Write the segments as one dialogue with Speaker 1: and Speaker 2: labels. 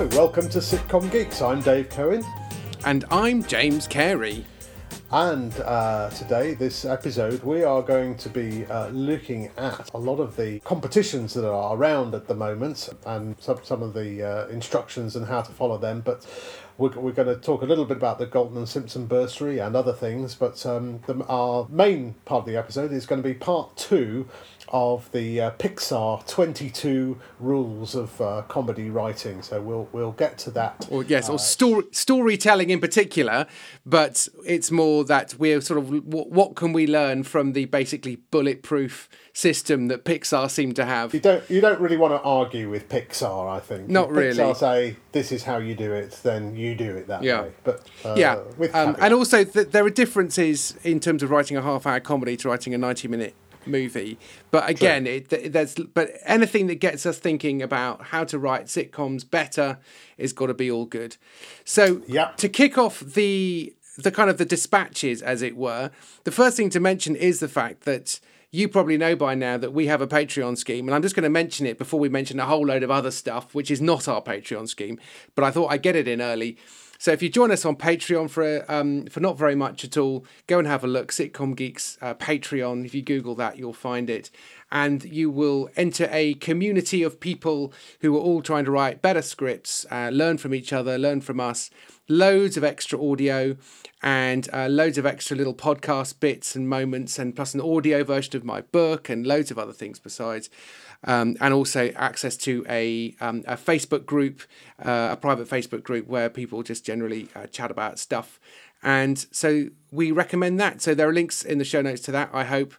Speaker 1: Hello, welcome to Sitcom Geeks. I'm Dave Cohen.
Speaker 2: And I'm James Carey.
Speaker 1: And uh, today, this episode, we are going to be uh, looking at a lot of the competitions that are around at the moment and some, some of the uh, instructions and how to follow them. But we're, we're going to talk a little bit about the Galton and Simpson bursary and other things. But um, the, our main part of the episode is going to be part two of the uh, Pixar 22 rules of uh, comedy writing. So we'll we'll get to that.
Speaker 2: Or yes, or story storytelling in particular, but it's more that we're sort of what, what can we learn from the basically bulletproof system that Pixar seem to have.
Speaker 1: You don't you don't really want to argue with Pixar, I think.
Speaker 2: Not
Speaker 1: if
Speaker 2: really.
Speaker 1: Pixar say this is how you do it, then you do it that
Speaker 2: Yeah.
Speaker 1: way. But uh,
Speaker 2: yeah,
Speaker 1: with
Speaker 2: um, and also th- there are differences in terms of writing a half-hour comedy to writing a ninety-minute movie. But again, it, th- there's but anything that gets us thinking about how to write sitcoms better is got to be all good. So
Speaker 1: Yep.
Speaker 2: to kick off the the kind of the dispatches, as it were, the first thing to mention is the fact that. You probably know by now that we have a Patreon scheme, and I'm just going to mention it before we mention a whole load of other stuff, which is not our Patreon scheme. But I thought I'd get it in early. So if you join us on Patreon for um, for not very much at all, go and have a look. Sitcom Geeks uh, Patreon. If you Google that, you'll find it, and you will enter a community of people who are all trying to write better scripts, uh, learn from each other, learn from us. Loads of extra audio and uh, loads of extra little podcast bits and moments, and plus an audio version of my book and loads of other things besides um, and also access to a, um, a Facebook group, uh, a private Facebook group where people just generally uh, chat about stuff. And so we recommend that. So there are links in the show notes to that, I hope.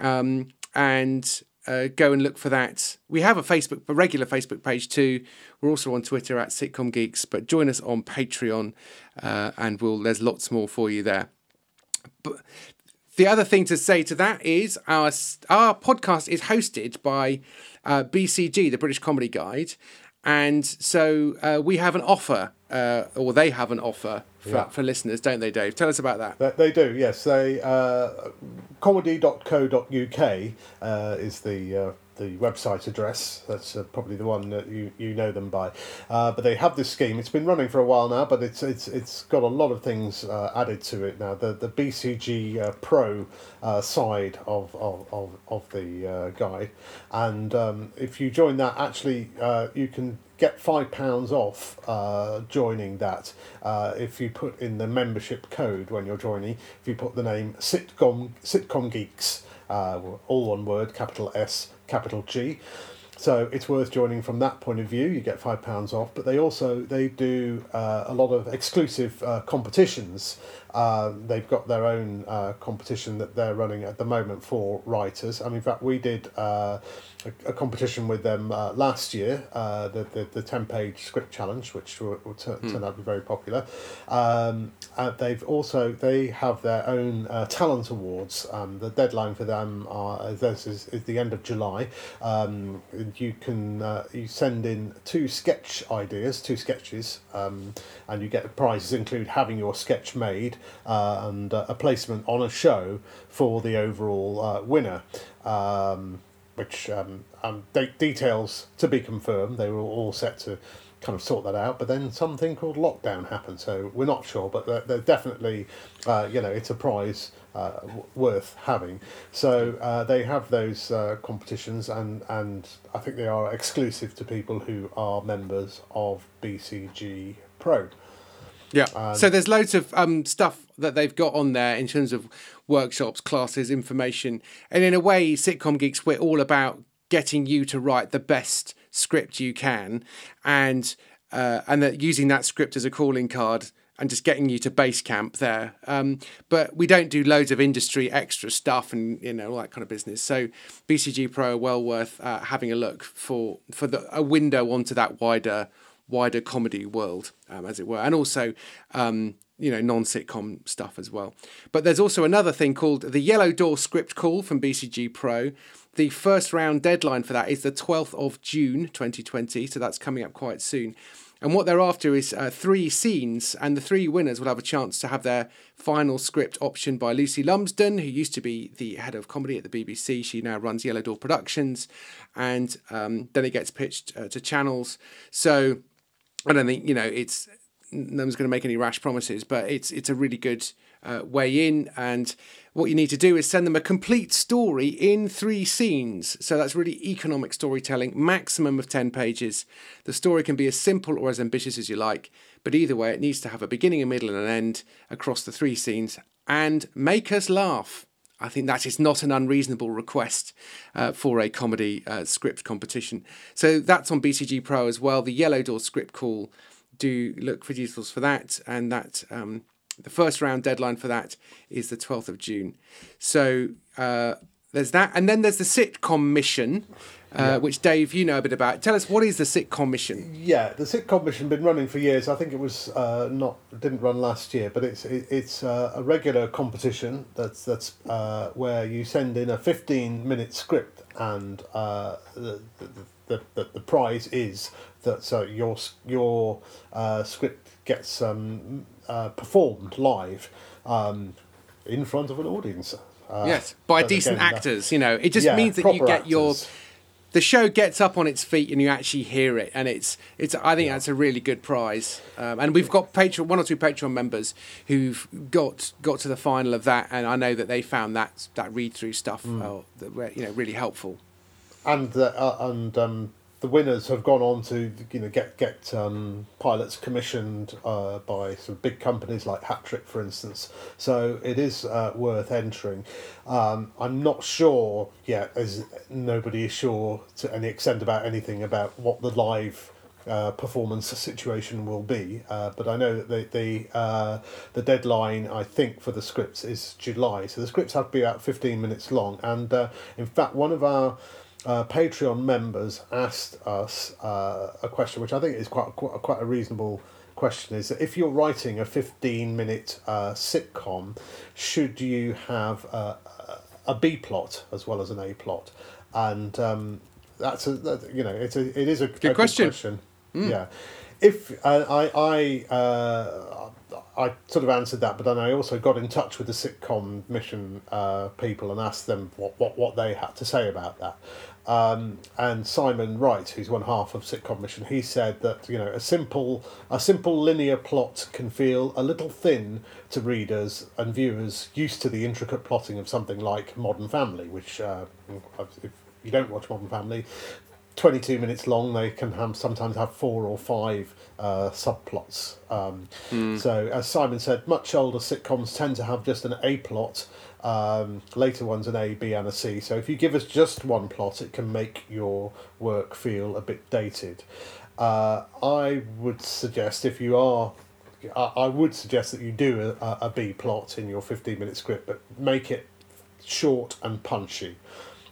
Speaker 2: Um, and uh, go and look for that. We have a Facebook, a regular Facebook page too. We're also on Twitter at Sitcom Geeks, but join us on Patreon, uh, and we'll there's lots more for you there. But the other thing to say to that is our our podcast is hosted by uh, BCG, the British Comedy Guide, and so uh, we have an offer, uh, or they have an offer for,
Speaker 1: Yeah.
Speaker 2: for listeners, don't they, Dave? Tell us about that.
Speaker 1: They, they do, yes. They uh, comedy.co.uk uh, is the uh, the website address. That's uh, probably the one that you, you know them by. Uh, but they have this scheme. It's been running for a while now, but it's it's it's got a lot of things uh, added to it now. The the BCG uh, Pro uh, side of of, of, of the uh, guide, and um, if you join that, actually uh, you can get five pounds off uh, joining that uh, if you put in the membership code when you're joining. If you put the name sitcom sitcom geeks, uh, all one word, capital S, capital G. So it's worth joining from that point of view. You get five pounds off, but they also they do uh, a lot of exclusive uh, competitions. Uh, they've got their own uh, competition that they're running at the moment for writers. I mean, in fact, we did uh, a, a competition with them uh, last year, uh, the, the the ten page script challenge, which will, will tur- turn out to be very popular. Um, uh, they've also they have their own uh, talent awards. Um, the deadline for them are this is, is the end of July. Um, you can uh, you send in two sketch ideas, two sketches, um, and you get the prizes include having your sketch made uh, and uh, a placement on a show for the overall uh, winner. Um, which um, um, de- details to be confirmed. They were all set to kind of sort that out, but then something called lockdown happened, so we're not sure. But they're, they're definitely, uh, you know, it's a prize uh, w- worth having. So uh, they have those uh, competitions, and and I think they are exclusive to people who are members of BCG Pro.
Speaker 2: Yeah. so there's loads of um, stuff that they've got on there in terms of workshops, classes, information, and in a way, Sitcom Geeks, we're all about getting you to write the best script you can, and uh, and that using that script as a calling card and just getting you to base camp there. Um, but we don't do loads of industry extra stuff and you know all that kind of business. So BCG Pro are well worth uh, having a look for for the, a window onto that wider wider comedy world, um, as it were, and also um, you know non sitcom stuff as well. But there's also another thing called the Yellow Door Script Call from BCG Pro. The first round deadline for that is the 12th of June 2020, so that's coming up quite soon. And what they're after is uh, three scenes, and the three winners will have a chance to have their final script optioned by Lucy Lumsden, who used to be the head of comedy at the BBC. She now runs Yellow Door Productions, and um, then it gets pitched uh, to channels. So I don't think you know it's no one's going to make any rash promises, but it's it's a really good uh, way in. And what you need to do is send them a complete story in three scenes. So that's really economic storytelling, maximum of ten pages. The story can be as simple or as ambitious as you like, but either way, it needs to have a beginning, a middle, and an end across the three scenes, and make us laugh. I think that is not an unreasonable request uh, for a comedy uh, script competition. So that's on BCG Pro as well. The Yellow Door script call do look for details for that, and that um, the first round deadline for that is the twelfth of June. So uh, there's that, and then there's the sitcom mission. Uh, yeah. Which Dave, you know a bit about. Tell us what is the sitcom mission?
Speaker 1: Yeah, the sitcom mission been running for years. I think it was uh, not didn't run last year, but it's it, it's uh, a regular competition. That's that's uh, where you send in a fifteen minute script, and uh, the, the, the, the prize is that so your your uh, script gets um, uh, performed live um, in front of an audience.
Speaker 2: Uh, yes, by decent again, actors. you know, it just yeah, means that you get actors. your the show gets up on its feet and you actually hear it, and it's it's. I think that's a really good prize. Um, and we've got Patreon, one or two Patreon members who've got got to the final of that, and I know that they found that that read through stuff, mm. uh, that, you know, really helpful.
Speaker 1: And uh, and um, the winners have gone on to you know get get um, pilots commissioned uh, by some big companies like Hattrick, for instance. So it is uh, worth entering. Um, I'm not sure yet, as nobody is sure to any extent about anything about what the live uh, performance situation will be. Uh, but I know that the the, uh, the deadline I think for the scripts is July. So the scripts have to be about fifteen minutes long. And uh, in fact, one of our uh, Patreon members asked us uh, a question, which I think is quite quite, quite a reasonable question. Is that if you're writing a fifteen minute uh, sitcom, should you have a, a B plot as well as an A plot? And um, that's a that, you know it's a it is a
Speaker 2: good, a question.
Speaker 1: Good question. Mm. Yeah, if uh, I I uh, I sort of answered that, but then I also got in touch with the sitcom mission uh, people and asked them what, what, what they had to say about that. Um, and Simon Wright, who's one half of Sitcom Mission, he said that you know a simple a simple linear plot can feel a little thin to readers and viewers used to the intricate plotting of something like Modern Family, which uh, if you don't watch Modern Family, 22 minutes long they can have, sometimes have four or five uh, subplots um, mm. so as simon said much older sitcoms tend to have just an a plot um, later ones an A, B, and a C. So if you give us just one plot, it can make your work feel a bit dated. Uh, I would suggest if you are, I, I would suggest that you do a, a B plot in your fifteen minute script, but make it short and punchy.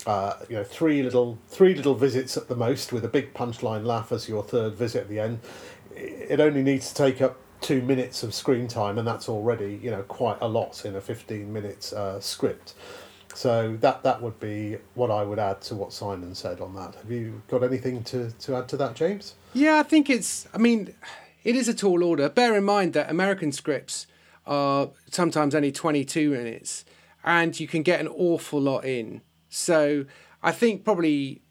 Speaker 1: Uh, you know, three little three little visits at the most, with a big punchline laugh as your third visit at the end. It only needs to take up two minutes of screen time, and that's already you know quite a lot in a fifteen minute uh, script. So that that would be what I would add to what Simon said on that. Have you got anything to, to add to that, James?
Speaker 2: Yeah, I think it's. I mean, it is a tall order. Bear in mind that American scripts are sometimes only twenty two minutes, and you can get an awful lot in. So I think probably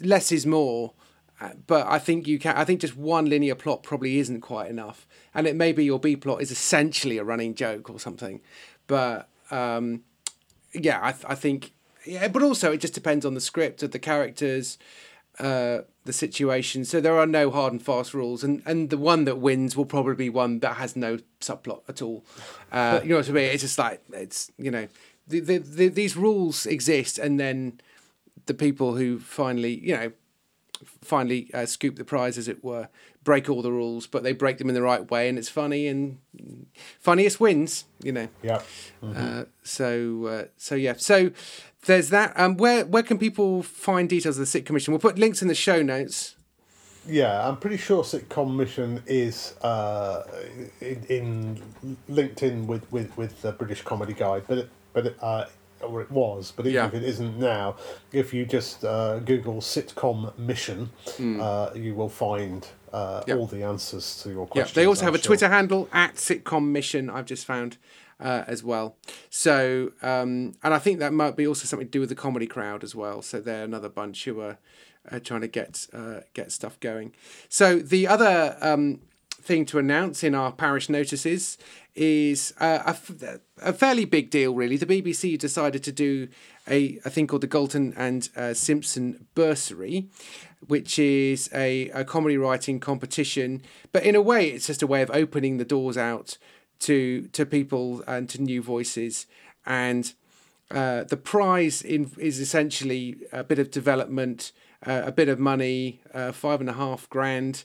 Speaker 2: less is more but I think you can. I think just one linear plot probably isn't quite enough, and it may be your B plot is essentially a running joke or something. But um, yeah, I, th- I think yeah, but also it just depends on the script of the characters, uh, the situation. So there are no hard and fast rules, and and the one that wins will probably be one that has no subplot at all. Uh, you know what I mean? It's just like it's you know the, the, the, these rules exist, and then the people who finally you know finally uh, scoop the prize, as it were, break all the rules, but they break them in the right way, and it's funny and funniest wins. You know.
Speaker 1: Yeah.
Speaker 2: Mm-hmm. Uh, so uh, so yeah. So there's that. Um, where where can people find details of the Sitcom Mission? We'll put links in the show notes.
Speaker 1: Yeah, I'm pretty sure Sitcom Mission is uh, in, in linked in with with with the British Comedy Guide, but it, but it, uh, or it was, but even yeah. if it isn't now, if you just uh, Google sitcom mission, mm. uh, you will find uh, yep. all the answers to your questions.
Speaker 2: Yeah, they also I'm have a Twitter handle at sitcom mission. I've just found. uh, as well. So, um, and I think that might be also something to do with the comedy crowd as well. So they're another bunch who are uh, trying to get uh, get stuff going. So the other um, thing to announce in our parish notices is uh, a, a fairly big deal, really. The BBC decided to do a, a thing called the Galton and uh, Simpson Bursary, which is a, a comedy writing competition. But in a way, it's just a way of opening the doors out to to people and to new voices. And uh, the prize in, is essentially a bit of development, uh, a bit of money, uh, five and a half grand,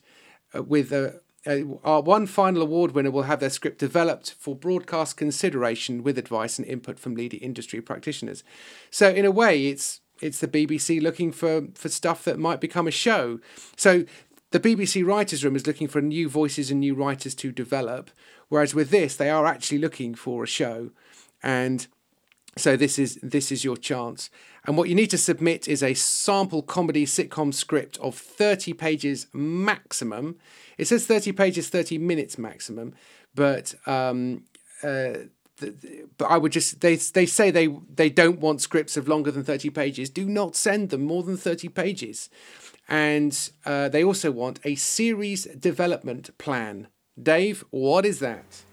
Speaker 2: uh, with a, Uh, our one final award winner will have their script developed for broadcast consideration with advice and input from leading industry practitioners. So in a way, it's it's the BBC looking for for stuff that might become a show. So the BBC Writers' Room is looking for new voices and new writers to develop, whereas with this, they are actually looking for a show, and so this is this is your chance. And what you need to submit is a sample comedy sitcom script of 30 pages maximum. It says 30 pages, 30 minutes maximum, but um, uh, but I would just they they say they they don't want scripts of longer than 30 pages. Do not send them more than 30 pages. And uh, they also want a series development plan. Dave, what is that?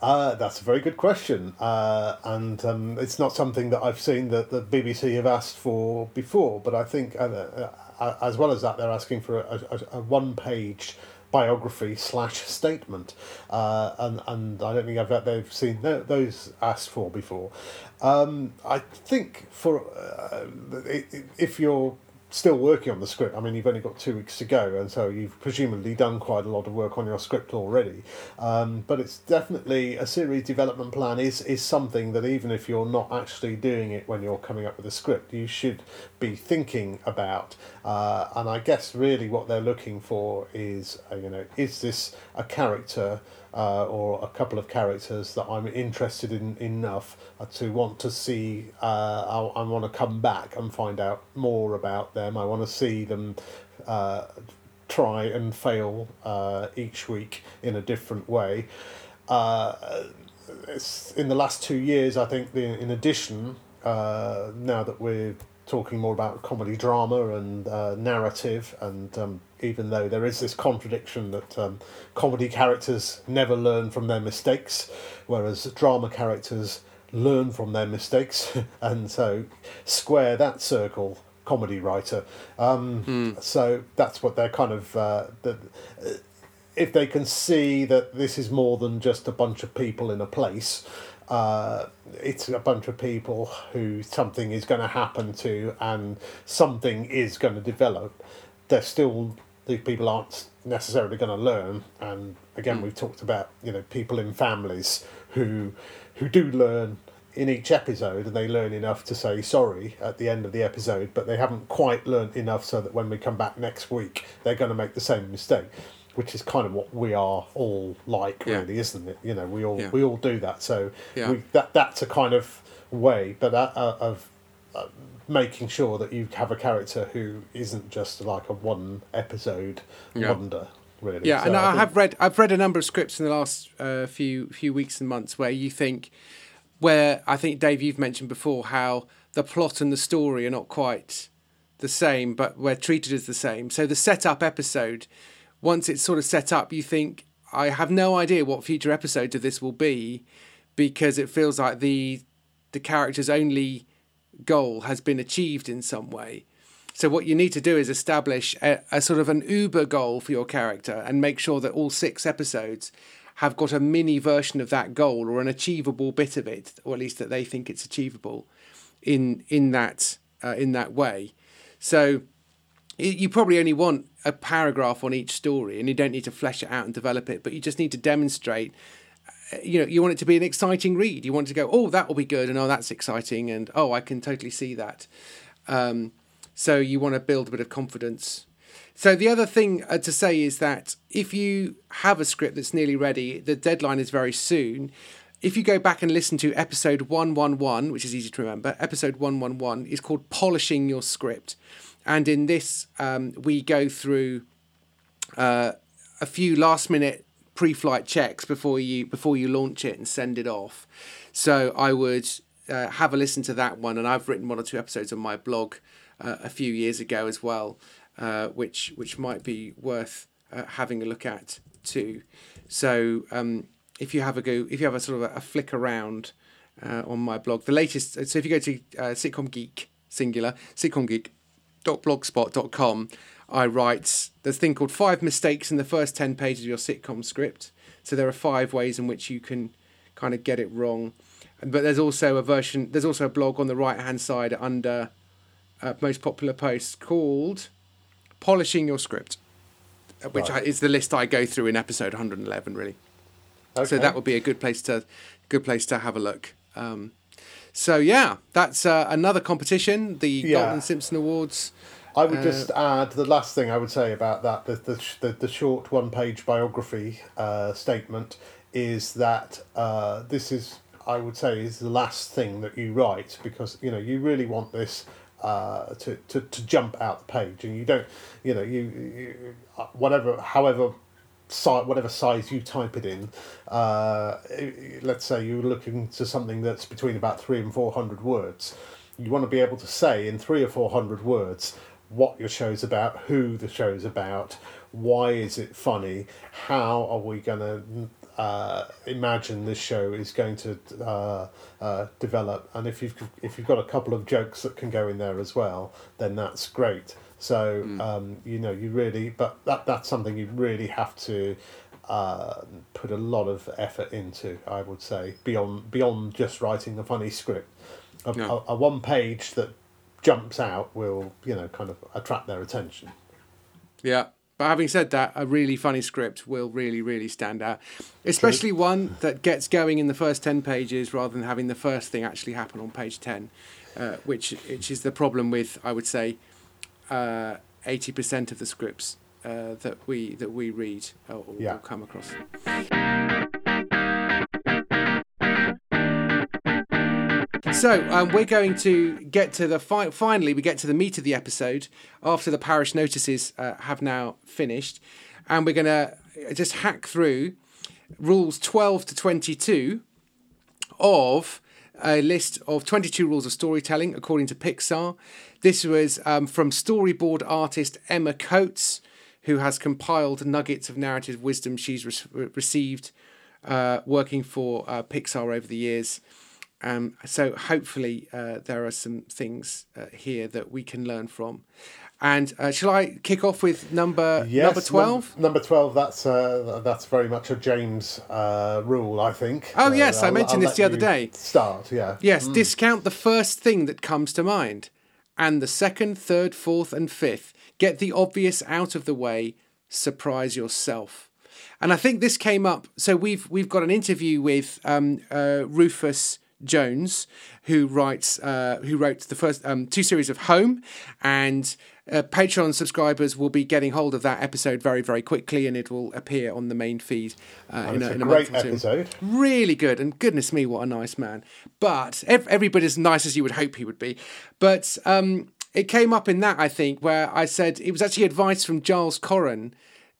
Speaker 1: Uh, that's a very good question, uh, and um, it's not something that I've seen that the BBC have asked for before. But I think, uh, uh, as well as that, they're asking for a, a, a one-page biography slash statement, uh, and and I don't think I've they've seen those asked for before. Um, I think for uh, if you're still working on the script. I mean, you've only got two weeks to go, and so you've presumably done quite a lot of work on your script already. Um, but it's definitely a series development plan is is something that even if you're not actually doing it when you're coming up with a script, you should be thinking about. Uh, and I guess really what they're looking for is, uh, you know, is this a character? Uh, or a couple of characters that I'm interested in enough uh, to want to see. Uh, I, I want to come back and find out more about them. I want to see them uh, try and fail uh, each week in a different way. Uh, in the last two years, I think, the, in addition, now that we're talking more about comedy drama and narrative and um, even though there is this contradiction that um, comedy characters never learn from their mistakes, whereas drama characters learn from their mistakes, and so square that circle comedy writer. Um, mm. So that's what they're kind of. Uh, the, uh, if they can see that this is more than just a bunch of people in a place, uh, it's a bunch of people who something is going to happen to and something is going to develop. They're still these people aren't necessarily going to learn. And again, mm. we've talked about you know people in families who who do learn in each episode, and they learn enough to say sorry at the end of the episode, but they haven't quite learned enough so that when we come back next week, they're going to make the same mistake. Which is kind of what we are all like, yeah. really, isn't it? You know, we all yeah. we all do that. So yeah. we, that that's a kind of way, but uh, uh, of uh, making sure that you have a character who isn't just like a one episode yeah. wonder. Really.
Speaker 2: Yeah, so and I, I have read I've read a number of scripts in the last uh, few few weeks and months where you think, where I think Dave you've mentioned before how the plot and the story are not quite the same, but we're treated as the same. So the setup episode, once it's sort of set up, you think I have no idea what future episodes of this will be, because it feels like the the characters only goal has been achieved in some way. So what you need to do is establish a, a, sort of an uber goal for your character and make sure that all six episodes have got a mini version of that goal or an achievable bit of it, or at least that they think it's achievable in in that uh, in that way. So you probably only want a paragraph on each story and you don't need to flesh it out and develop it, but you just need to demonstrate you know you want it to be an exciting read. You want to go oh that will be good and oh that's exciting and oh i can totally see that. Um, so you want to build a bit of confidence. So the other thing uh, to say is that if you have a script that's nearly ready the deadline is very soon. If you go back and listen to episode 111 which is easy to remember episode 111 is called polishing your script. And in this um, we go through uh, a few last minute pre-flight checks before you before you launch it and send it off. So I would uh, have a listen to that one, and I've written one or two episodes on my blog uh, a few years ago as well, uh, which which might be worth uh, having a look at too. So um, if you have a go, if you have a sort of a, a flick around uh, on my blog, the latest. So if you go to uh, Sitcom Geek singular sitcomgeek.blogspot.com, I write there's a thing called five mistakes in the first ten pages of your sitcom script. So there are five ways in which you can kind of get it wrong. But there's also a version. There's also a blog on the right hand side under uh, most popular posts called "Polishing Your Script," uh, which
Speaker 1: Right.
Speaker 2: I, is the list I go through in episode 111. Really,
Speaker 1: Okay.
Speaker 2: so that would be a good place to good place to have a look. Um, so yeah, that's uh, another competition, the
Speaker 1: Yeah.
Speaker 2: Galton Simpson Awards.
Speaker 1: I
Speaker 2: Uh,
Speaker 1: would just add the last thing I would say about that the the, the, the short one page biography uh, statement is that uh, this is I would say is the last thing that you write because you know you really want this uh, to, to, to jump out the page and you don't you know you, you uh, whatever however size whatever size you type it in uh, let's say you're looking to something that's between about three and four hundred words you want to be able to say in three or four hundred words what your show's about who the show's about why is it funny how are we going to uh, imagine this show is going to uh, uh, develop. And if you've if you've got a couple of jokes that can go in there as well then that's great. So um, you know you really but that that's something you really have to uh, put a lot of effort into I would say beyond beyond just writing a funny script. A,
Speaker 2: Yeah.
Speaker 1: a, a one page that jumps out will you know kind of attract their attention
Speaker 2: Yeah. But having said that, a really funny script will really, really stand out. Especially one that gets going in the first 10 pages rather than having the first thing actually happen on page 10, uh, which, which is the problem with, I would say, uh, 80% of the scripts uh, that, we, that we read or, or
Speaker 1: Yeah.
Speaker 2: come across. So um, we're going to get to the fi- finally we get to the meat of the episode after the parish notices uh, have now finished, and we're going to just hack through rules twelve to twenty-two of a list of 22 rules of storytelling according to Pixar. This was um, from storyboard artist Emma Coates, who has compiled nuggets of narrative wisdom she's re- received uh, working for uh, Pixar over the years. Um, so hopefully uh, there are some things uh, here that we can learn from. And uh, shall I kick off with number number
Speaker 1: num-
Speaker 2: twelve?
Speaker 1: number 12 that's uh, that's very much a james uh, rule i think
Speaker 2: Oh,
Speaker 1: So
Speaker 2: yes, I
Speaker 1: I'll-
Speaker 2: mentioned
Speaker 1: I'll
Speaker 2: this the other day.
Speaker 1: start yeah
Speaker 2: Yes, discount the first thing that comes to mind. And the second, third, fourth, and fifth. Get the obvious out of the way. Surprise yourself. And I think this came up. So we've we've got an interview with um, uh, Rufus Jones, who writes uh, who wrote the first um, two series of Home, and uh, Patreon subscribers will be getting hold of that episode very very quickly, and it will appear on the main feed uh, in, a, in a
Speaker 1: great
Speaker 2: month or two.
Speaker 1: episode.
Speaker 2: Really good and goodness me what a nice man. But ev- everybody as nice as you would hope he would be. But um it came up in that i think where i said it was actually advice from giles coren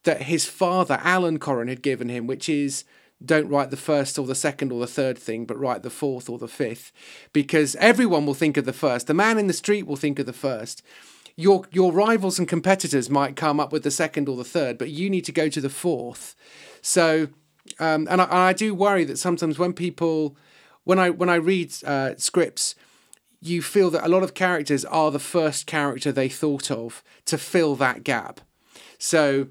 Speaker 2: that his father alan coren had given him which is don't write the first or the second or the third thing but write the fourth or the fifth because everyone will think of the first. The man in the street will think of the first. Your your rivals and competitors might come up with the second or the third but you need to go to the fourth. So um, and, I, and I do worry that sometimes when people, when I when I read uh, scripts, you feel that a lot of characters are the first character they thought of to fill that gap. So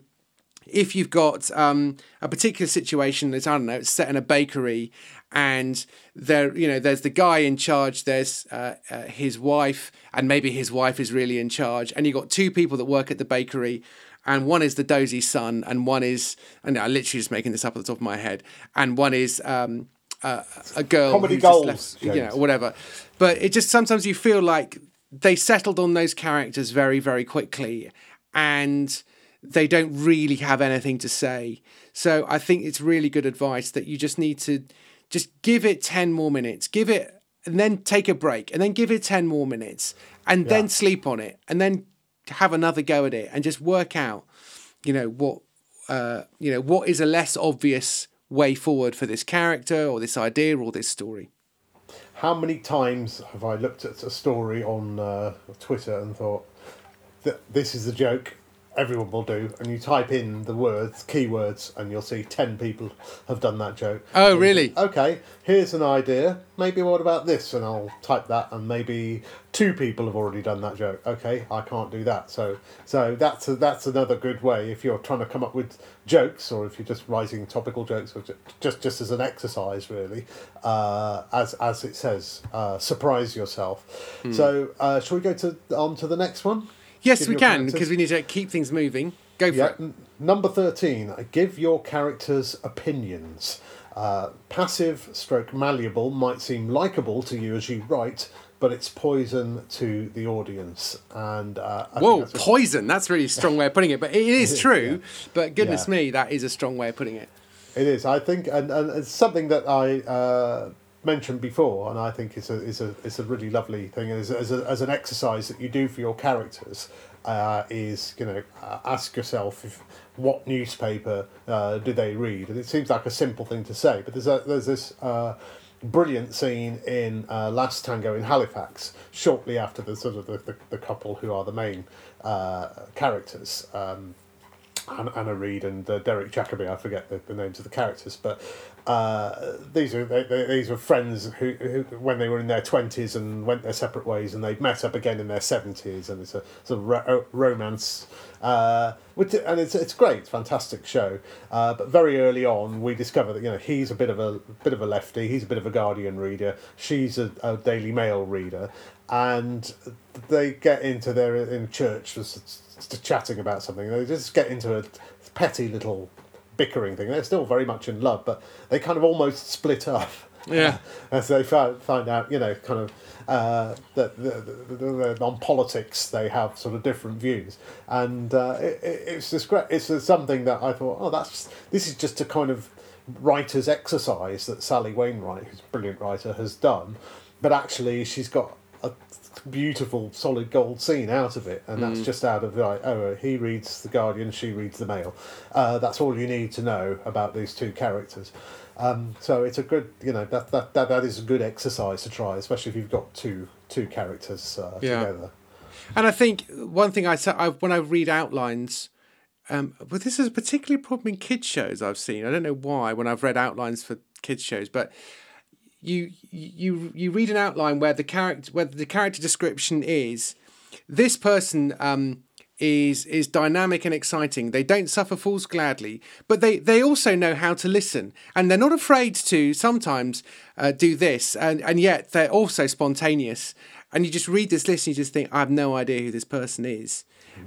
Speaker 2: if you've got um, a particular situation that's I don't know, it's set in a bakery, and there you know there's the guy in charge, there's uh, uh, his wife, and maybe his wife is really in charge, and you've got two people that work at the bakery. And one is the dozy son, and one is, and I'm literally just making this up at the top of my head, and one is um, uh, a girl
Speaker 1: Comedy
Speaker 2: just left- you know, or whatever. But it just sometimes you feel like they settled on those characters very, very quickly, and they don't really have anything to say. So I think it's really good advice that you just need to just give it 10 more minutes, give it, and then take a break, and then give it 10 more minutes, and then sleep on it, and then have another go at it, and just work out, you know, what. uh, you know, what is a less obvious way forward for this character or this idea or this story.
Speaker 1: How many times have I looked at a story on uh, Twitter and thought that this is a joke everyone will do, and you type in the words, keywords, and you'll see 10 people have done that joke.
Speaker 2: Oh, really?
Speaker 1: Okay, here's an idea. Maybe what about this? And I'll type that, and maybe two people have already done that joke. Okay, I can't do that. So, so that's a, that's another good way if you're trying to come up with jokes, or if you're just writing topical jokes, or just just as an exercise, really. Uh, as as it says, uh, surprise yourself. Hmm. So, uh, shall we go to on to the next one?
Speaker 2: Yes, we can because we need to keep things moving. Go for yeah. it. N-
Speaker 1: number thirteen. Give your characters opinions. Uh, passive stroke malleable might seem likable to you as you write, but it's poison to the audience. And uh,
Speaker 2: whoa, that's poison! That's really a strong way of putting it, but it is true. Yeah. But goodness yeah. me, that is a strong way of putting it.
Speaker 1: It is. I think, and, and it's something that I uh, mentioned before, and I think it's a it's a it's a really lovely thing as as, a, as an exercise that you do for your characters. Uh, is you know ask yourself if what newspaper uh, do they read, and it seems like a simple thing to say, but there's a there's this. Uh, brilliant scene in uh, Last Tango in Halifax, shortly after the sort of the, the, the couple who are the main uh, characters. Um, Anna Reid and uh, Derek Jacobi. I forget the, the names of the characters, but uh, these are they, they, these were friends who, who, when they were in their twenties and went their separate ways, and they've met up again in their seventies, and it's a sort of ro- romance. Uh, which, and it's it's great, fantastic show. Uh, but very early on, we discover that you know he's a bit of a bit of a lefty. He's a bit of a Guardian reader. She's a, a Daily Mail reader, and they get into their in church just chatting about something. They just get into a petty little bickering thing. They're still very much in love, but they kind of almost split up.
Speaker 2: Yeah,
Speaker 1: as they find, find out, you know, kind of uh, that the, on politics they have sort of different views, and uh, it, it's just great. It's something that I thought, oh, that's this is just a kind of writer's exercise that Sally Wainwright, who's a brilliant writer, has done, but actually she's got beautiful solid gold scene out of it and that's mm. just out of like oh he reads the guardian she reads the mail uh, that's all you need to know about these two characters um, so it's a good you know that, that that that is a good exercise to try especially if you've got two two characters uh, yeah. together
Speaker 2: and i think one thing i say when i read outlines um, but this is a particularly problem in kids shows i've seen i don't know why when i've read outlines for kids shows but you you you read an outline where the character where the character description is this person um, is is dynamic and exciting. They don't suffer fools gladly, but they they also know how to listen, and they're not afraid to sometimes uh, do this, and and yet they're also spontaneous. And you just read this list, and you just think, I have no idea who this person is.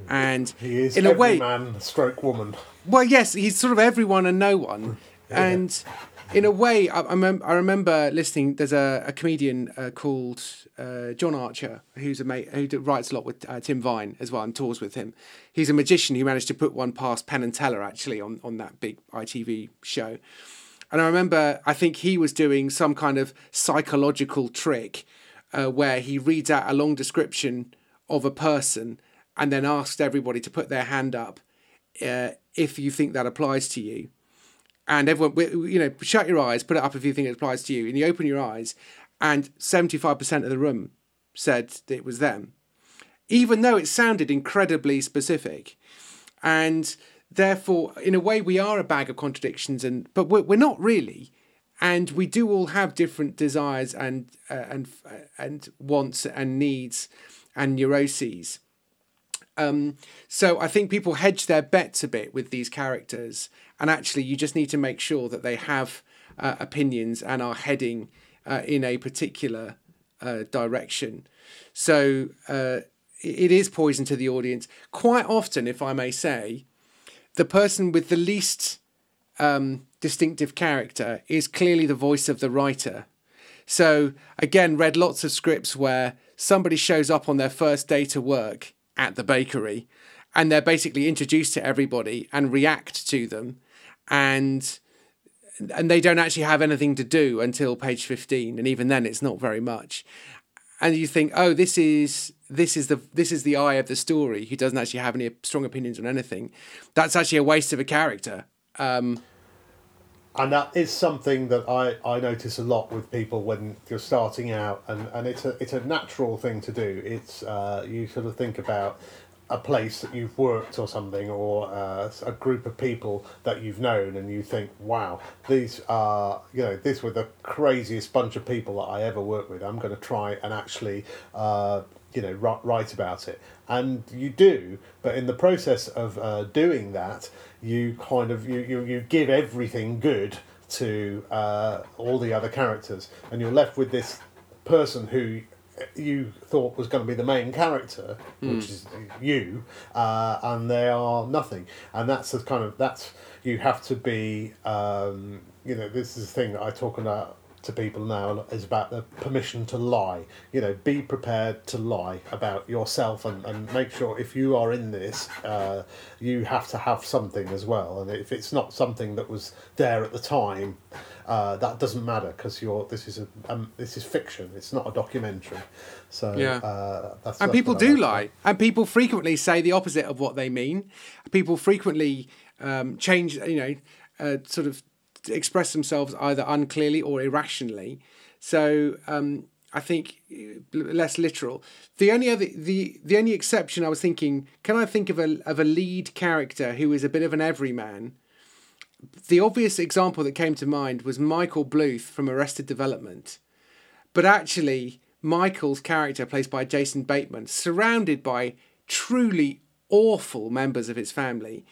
Speaker 2: And
Speaker 1: he is in a way, man, stroke woman.
Speaker 2: Well, yes, he's sort of everyone and no one, yeah. and in a way, I, I, mem- I remember listening. There's a, a comedian uh, called uh, John Archer, who's a mate who writes a lot with uh, Tim Vine as well and tours with him. He's a magician who managed to put one past Penn and Teller actually on, on that big ITV show. And I remember, I think he was doing some kind of psychological trick uh, where he reads out a long description of a person and then asked everybody to put their hand up uh, if you think that applies to you and everyone, you know, shut your eyes, put it up if you think it applies to you, and you open your eyes, and 75% of the room said that it was them, even though it sounded incredibly specific. And therefore, in a way, we are a bag of contradictions, and but we're, we're not really. And we do all have different desires and uh, and uh, and wants and needs and neuroses. Um, so I think people hedge their bets a bit with these characters, and actually, you just need to make sure that they have uh, opinions and are heading uh, in a particular uh, direction. So uh, it is poison to the audience. Quite often, if I may say, the person with the least um, distinctive character is clearly the voice of the writer. So again, read lots of scripts where somebody shows up on their first day to work at the bakery and they're basically introduced to everybody and react to them and and they don't actually have anything to do until page 15 and even then it's not very much and you think, oh, this is this is the this is the eye of the story. who doesn't actually have any strong opinions on anything. That's actually a waste of a character. Um,
Speaker 1: and that is something that I, I notice a lot with people when you're starting out, and, and it's a it's a natural thing to do. It's uh, you sort of think about a place that you've worked or something, or uh, a group of people that you've known, and you think, wow, these are you know these were the craziest bunch of people that I ever worked with. I'm going to try and actually. Uh, you know, write about it, and you do. But in the process of uh, doing that, you kind of you, you, you give everything good to uh, all the other characters, and you're left with this person who you thought was going to be the main character, mm. which is you, uh, and they are nothing. And that's the kind of that's you have to be. Um, you know, this is the thing that I talk about to people now is about the permission to lie. You know, be prepared to lie about yourself and, and make sure if you are in this, uh, you have to have something as well. And if it's not something that was there at the time, uh, that doesn't matter because you're this is a um, this is fiction. It's not a documentary. So
Speaker 2: yeah,
Speaker 1: uh,
Speaker 2: that's, and that's people do lie, and people frequently say the opposite of what they mean. People frequently um, change. You know, uh, sort of express themselves either unclearly or irrationally. So um, I think uh, less literal. The only other the the only exception I was thinking, can I think of a of a lead character who is a bit of an everyman? The obvious example that came to mind was Michael Bluth from Arrested Development. But actually, Michael's character, played by Jason Bateman, surrounded by truly awful members of his family,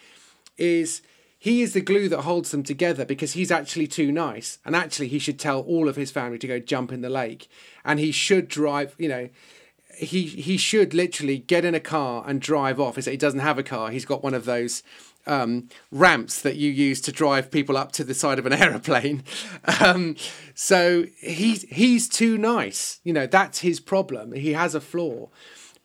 Speaker 2: is he is the glue that holds them together because he's actually too nice. And actually, he should tell all of his family to go jump in the lake. And he should drive, you know, he he should literally get in a car and drive off. He doesn't have a car. He's got one of those um, ramps that you use to drive people up to the side of an aeroplane. Um, so he's he's too nice. You know that's his problem. He has a flaw.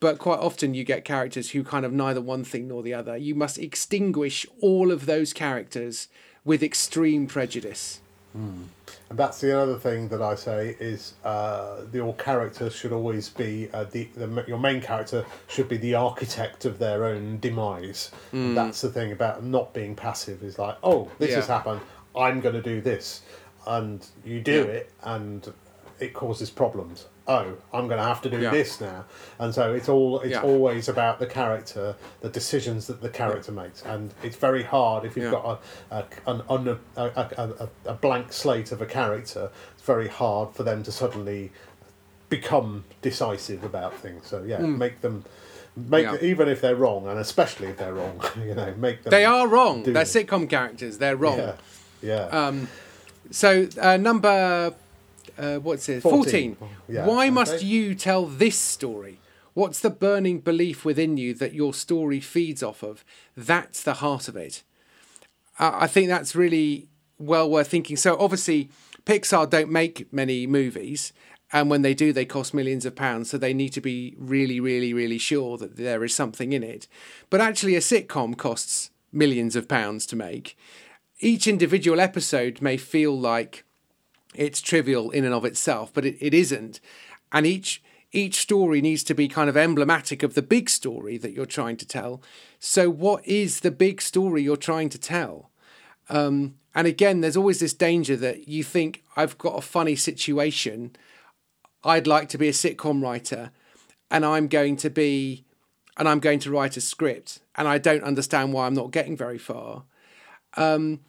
Speaker 2: But quite often you get characters who kind of neither one thing nor the other. You must extinguish all of those characters with extreme prejudice.
Speaker 1: Mm. And that's the other thing that I say is uh, your character should always be uh, the, the your main character should be the architect of their own demise. Mm. That's the thing about not being passive is like, oh, this yeah. has happened. I'm going to do this, and you do yeah. it, and it causes problems oh, I'm going to have to do yeah. this now, and so it's all it's yeah. always about the character, the decisions that the character yeah. makes, and it's very hard if you've got a, a an un, a, a, a, blank slate of a character. It's very hard for them to suddenly become decisive about things. So yeah, mm. make them. Make even if they're wrong, and especially if they're wrong, you know, make them.
Speaker 2: They are wrong. They're it. sitcom characters. They're wrong.
Speaker 1: Yeah. Yeah.
Speaker 2: Um, so uh, number uh, what's it? 14. 14. Yeah, Why okay. must you tell this story? What's the burning belief within you that your story feeds off of? That's the heart of it. Uh, I think that's really well worth thinking. So, obviously, Pixar don't make many movies, and when they do, they cost millions of pounds. So, they need to be really, really, really sure that there is something in it. But actually, a sitcom costs millions of pounds to make. Each individual episode may feel like it's trivial in and of itself, but it, it isn't. And each each story needs to be kind of emblematic of the big story that you're trying to tell. So, what is the big story you're trying to tell? Um, and again, there's always this danger that you think, I've got a funny situation. I'd like to be a sitcom writer, and I'm going to be, and I'm going to write a script, and I don't understand why I'm not getting very far. Um,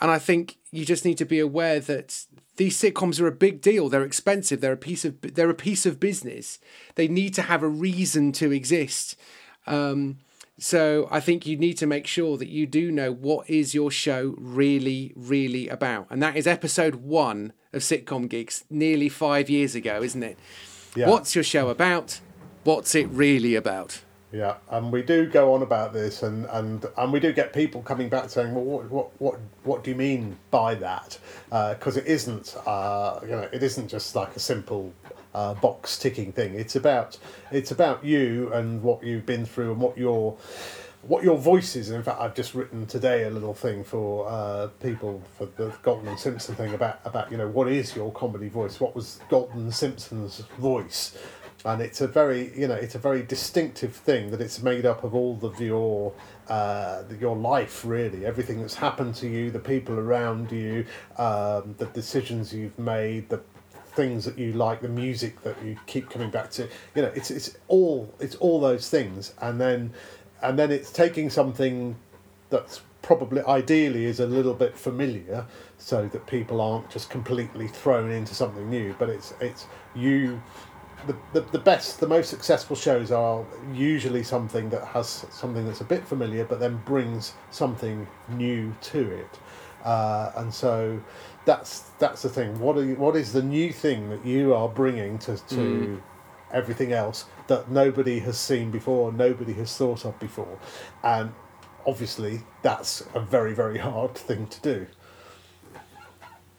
Speaker 2: and I think you just need to be aware that these sitcoms are a big deal. They're expensive. They're a piece of they're a piece of business. They need to have a reason to exist. Um, so I think you need to make sure that you do know what is your show really, really about, and that is episode one of Sitcom Geeks, nearly five years ago, isn't it? Yeah. What's your show about? What's it really about?
Speaker 1: Yeah, and we do go on about this, and, and, and we do get people coming back saying, "Well, what what what, what do you mean by that?" Because uh, it isn't, uh, you know, it isn't just like a simple uh, box ticking thing. It's about it's about you and what you've been through and what your what your voice is. And in fact, I've just written today a little thing for uh, people for the and Simpson thing about about you know what is your comedy voice? What was Galton Simpson's voice? And it's a very you know it's a very distinctive thing that it's made up of all of your uh, your life really. Everything that's happened to you the people around you um, the decisions you've made the things that you like the music that you keep coming back to. You know it's it's all it's all those things. And then and then it's taking something that's probably ideally is a little bit familiar so that people aren't just completely thrown into something new. But it's it's you the, the, the best the most successful shows are usually something that has something that's a bit familiar but then brings something new to it. Uh, and so that's that's the thing. What are you, what is the new thing that you are bringing to, to mm. everything else that nobody has seen before nobody has thought of before? And obviously that's a very very hard thing to do.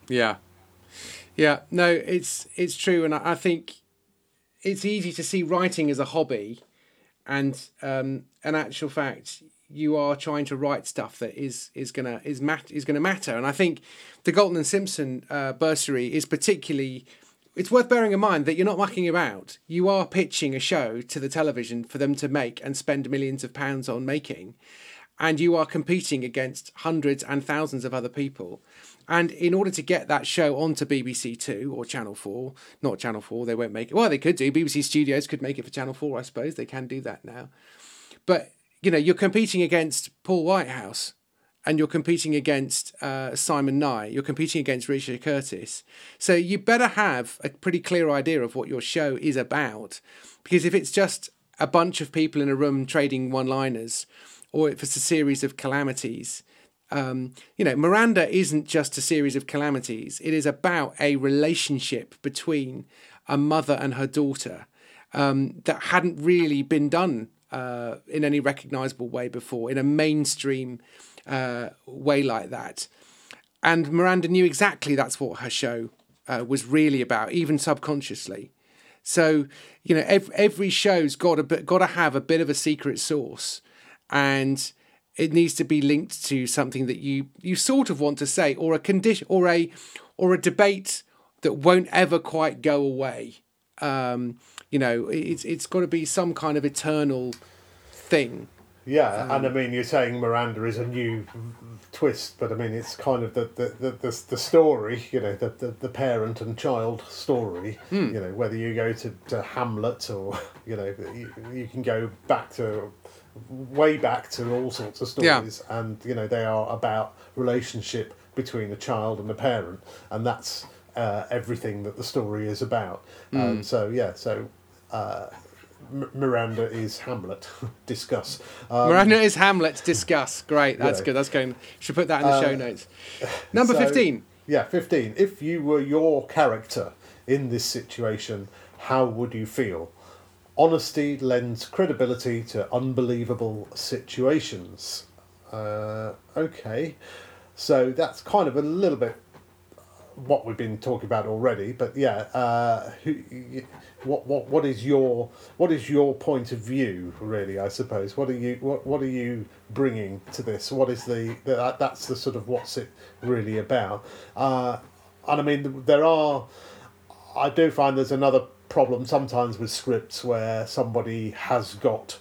Speaker 2: Yeah. Yeah. No it's it's true. And i, I think it's easy to see writing as a hobby and um an actual fact you are trying to write stuff that is is gonna is mat is gonna matter and i think the galton and simpson uh, bursary is particularly it's worth bearing in mind that you're not mucking about. You are pitching a show to the television for them to make and spend millions of pounds on making and you are competing against hundreds and thousands of other people. And in order to get that show onto BBC Two or Channel Four, not Channel Four, they won't make it. Well, they could do. BBC Studios could make it for Channel Four, I suppose. They can do that now. But you know, you're competing against Paul Whitehouse, and you're competing against uh, Simon Nye. You're competing against Richard Curtis. So you better have a pretty clear idea of what your show is about, because if it's just a bunch of people in a room trading one-liners or if it's a series of calamities. Um, you know, Miranda isn't just a series of calamities. It is about a relationship between a mother and her daughter um, that hadn't really been done uh, in any recognizable way before, in a mainstream uh, way like that. And Miranda knew exactly that's what her show uh, was really about, even subconsciously. So, you know, every, every show's got to got to have a bit of a secret sauce and it needs to be linked to something that you you sort of want to say or a condition or a or a debate that won't ever quite go away um, you know it's it's got to be some kind of eternal thing
Speaker 1: yeah um, and i mean you're saying miranda is a new twist but i mean it's kind of the the, the, the, the story you know the, the, the parent and child story hmm. you know whether you go to, to hamlet or you know you, you can go back to way back to all sorts of stories, yeah. and you know they are about relationship between a child and a parent, and that's uh, everything that the story is about. Mm. Um, so yeah, so. Uh, Miranda is Hamlet. discuss.
Speaker 2: Um, Miranda is Hamlet. Discuss. Great. That's good. That's going. Should put that in the uh, show notes. Number so, fifteen.
Speaker 1: Yeah, fifteen. If you were your character in this situation, how would you feel? Honesty lends credibility to unbelievable situations. Uh, okay, so that's kind of a little bit what we've been talking about already. But yeah, uh, who, what what what is your what is your point of view really? I suppose. What are you what what are you bringing to this? What is the, the that's the sort of what's it really about? Uh, and I mean there are. I do find there's another problem sometimes with scripts where somebody has got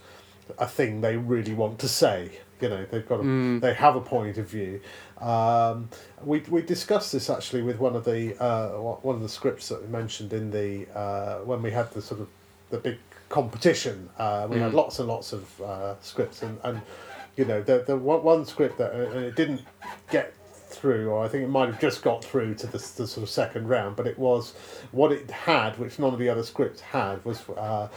Speaker 1: a thing they really want to say. You know, they've got a, mm. they have a point of view. Um, we we discussed this actually with one of the uh, one of the scripts that we mentioned in the uh, when we had the sort of the big competition. Uh, we mm. had lots and lots of uh, scripts and, and you know the the one, script that uh, it didn't get through, or I think it might have just got through to the, the sort of second round, but it was what it had, which none of the other scripts had, was uh,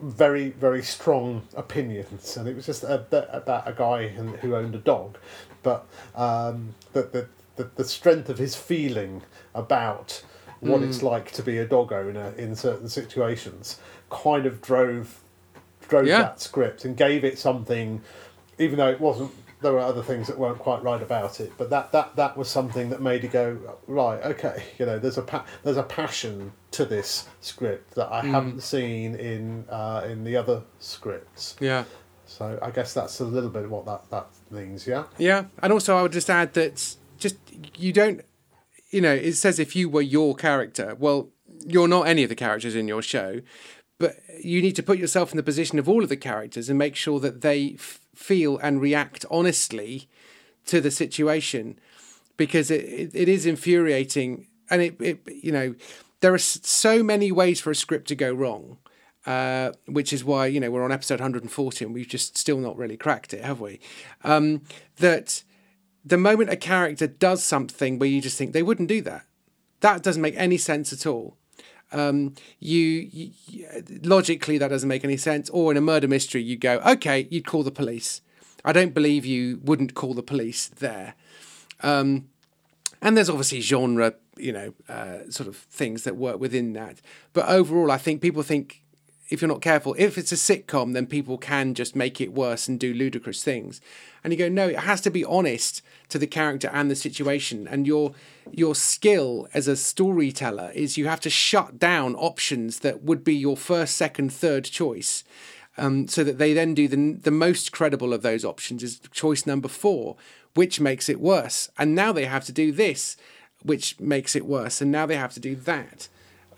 Speaker 1: very, very strong opinions. And it was just a, about a guy who owned a dog, but um, the, the, the, the strength of his feeling about what mm. it's like to be a dog owner in certain situations kind of drove drove yeah. that script and gave it something even though it wasn't there were other things that weren't quite right about it, but that, that, that was something that made you go right. Okay, you know, there's a pa- there's a passion to this script that I mm. haven't seen in uh, in the other scripts.
Speaker 2: Yeah.
Speaker 1: So I guess that's a little bit what that that means. Yeah.
Speaker 2: Yeah, and also I would just add that just you don't, you know, it says if you were your character, well, you're not any of the characters in your show, but you need to put yourself in the position of all of the characters and make sure that they f- feel and react honestly to the situation because it, it, it is infuriating. And it, it you know there are so many ways for a script to go wrong uh, which is why you know we're on episode 140 and we've just still not really cracked it have we? Um, that the moment a character does something where you just think they wouldn't do that that doesn't make any sense at all um, you, you, logically that doesn't make any sense. Or in a murder mystery, you go, okay, you'd call the police. I don't believe you wouldn't call the police there. Um, and there's obviously genre, you know, uh, sort of things that work within that. But overall, I think people think if you're not careful, if it's a sitcom, then people can just make it worse and do ludicrous things. And you go, no, it has to be honest to the character and the situation. And your your skill as a storyteller is you have to shut down options that would be your first, second, third choice. Um, so that they then do the, the most credible of those options is choice number four, which makes it worse. And now they have to do this, which makes it worse. And now they have to do that.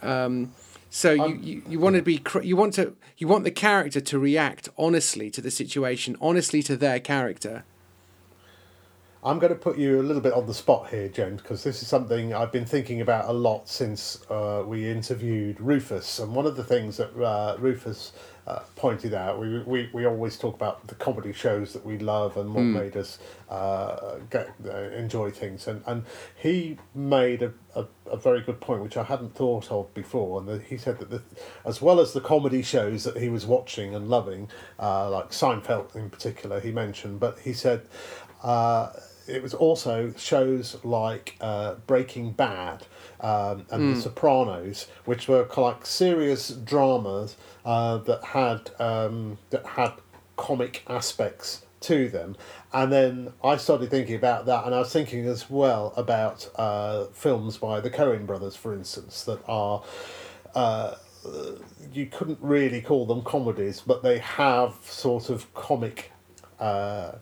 Speaker 2: Um, so you, you, you want to be you want to you want the character to react honestly to the situation, honestly to their character.
Speaker 1: I'm going to put you a little bit on the spot here, James, because this is something I've been thinking about a lot since uh, we interviewed Rufus. And one of the things that uh, Rufus uh, pointed out. We, we, we always talk about the comedy shows that we love and what mm. made us uh, get uh, enjoy things. And, and he made a, a, a, very good point, which I hadn't thought of before. And the, he said that the, as well as the comedy shows that he was watching and loving, uh, like Seinfeld in particular, he mentioned, but he said uh, it was also shows like uh, Breaking Bad um, and mm. The Sopranos, which were like serious dramas uh, that had um, that had comic aspects to them. And then I started thinking about that, and I was thinking as well about uh, films by the Coen brothers, for instance, that are. Uh, you couldn't really call them comedies, but they have sort of comic uh,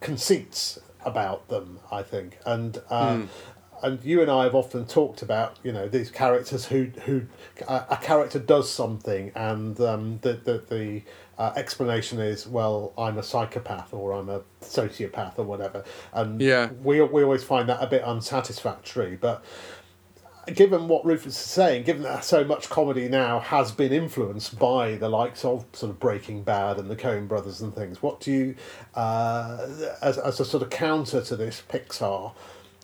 Speaker 1: conceits about them, I think. And uh, mm and you and I have often talked about you know these characters who who a, a character does something and um, the the, the uh, explanation is well I'm a psychopath or I'm a sociopath or whatever. And
Speaker 2: yeah.
Speaker 1: we we always find that a bit unsatisfactory but given what Rufus is saying given that so much comedy now has been influenced by the likes of sort of Breaking Bad and the Coen brothers and things what do you uh, as, as a sort of counter to this Pixar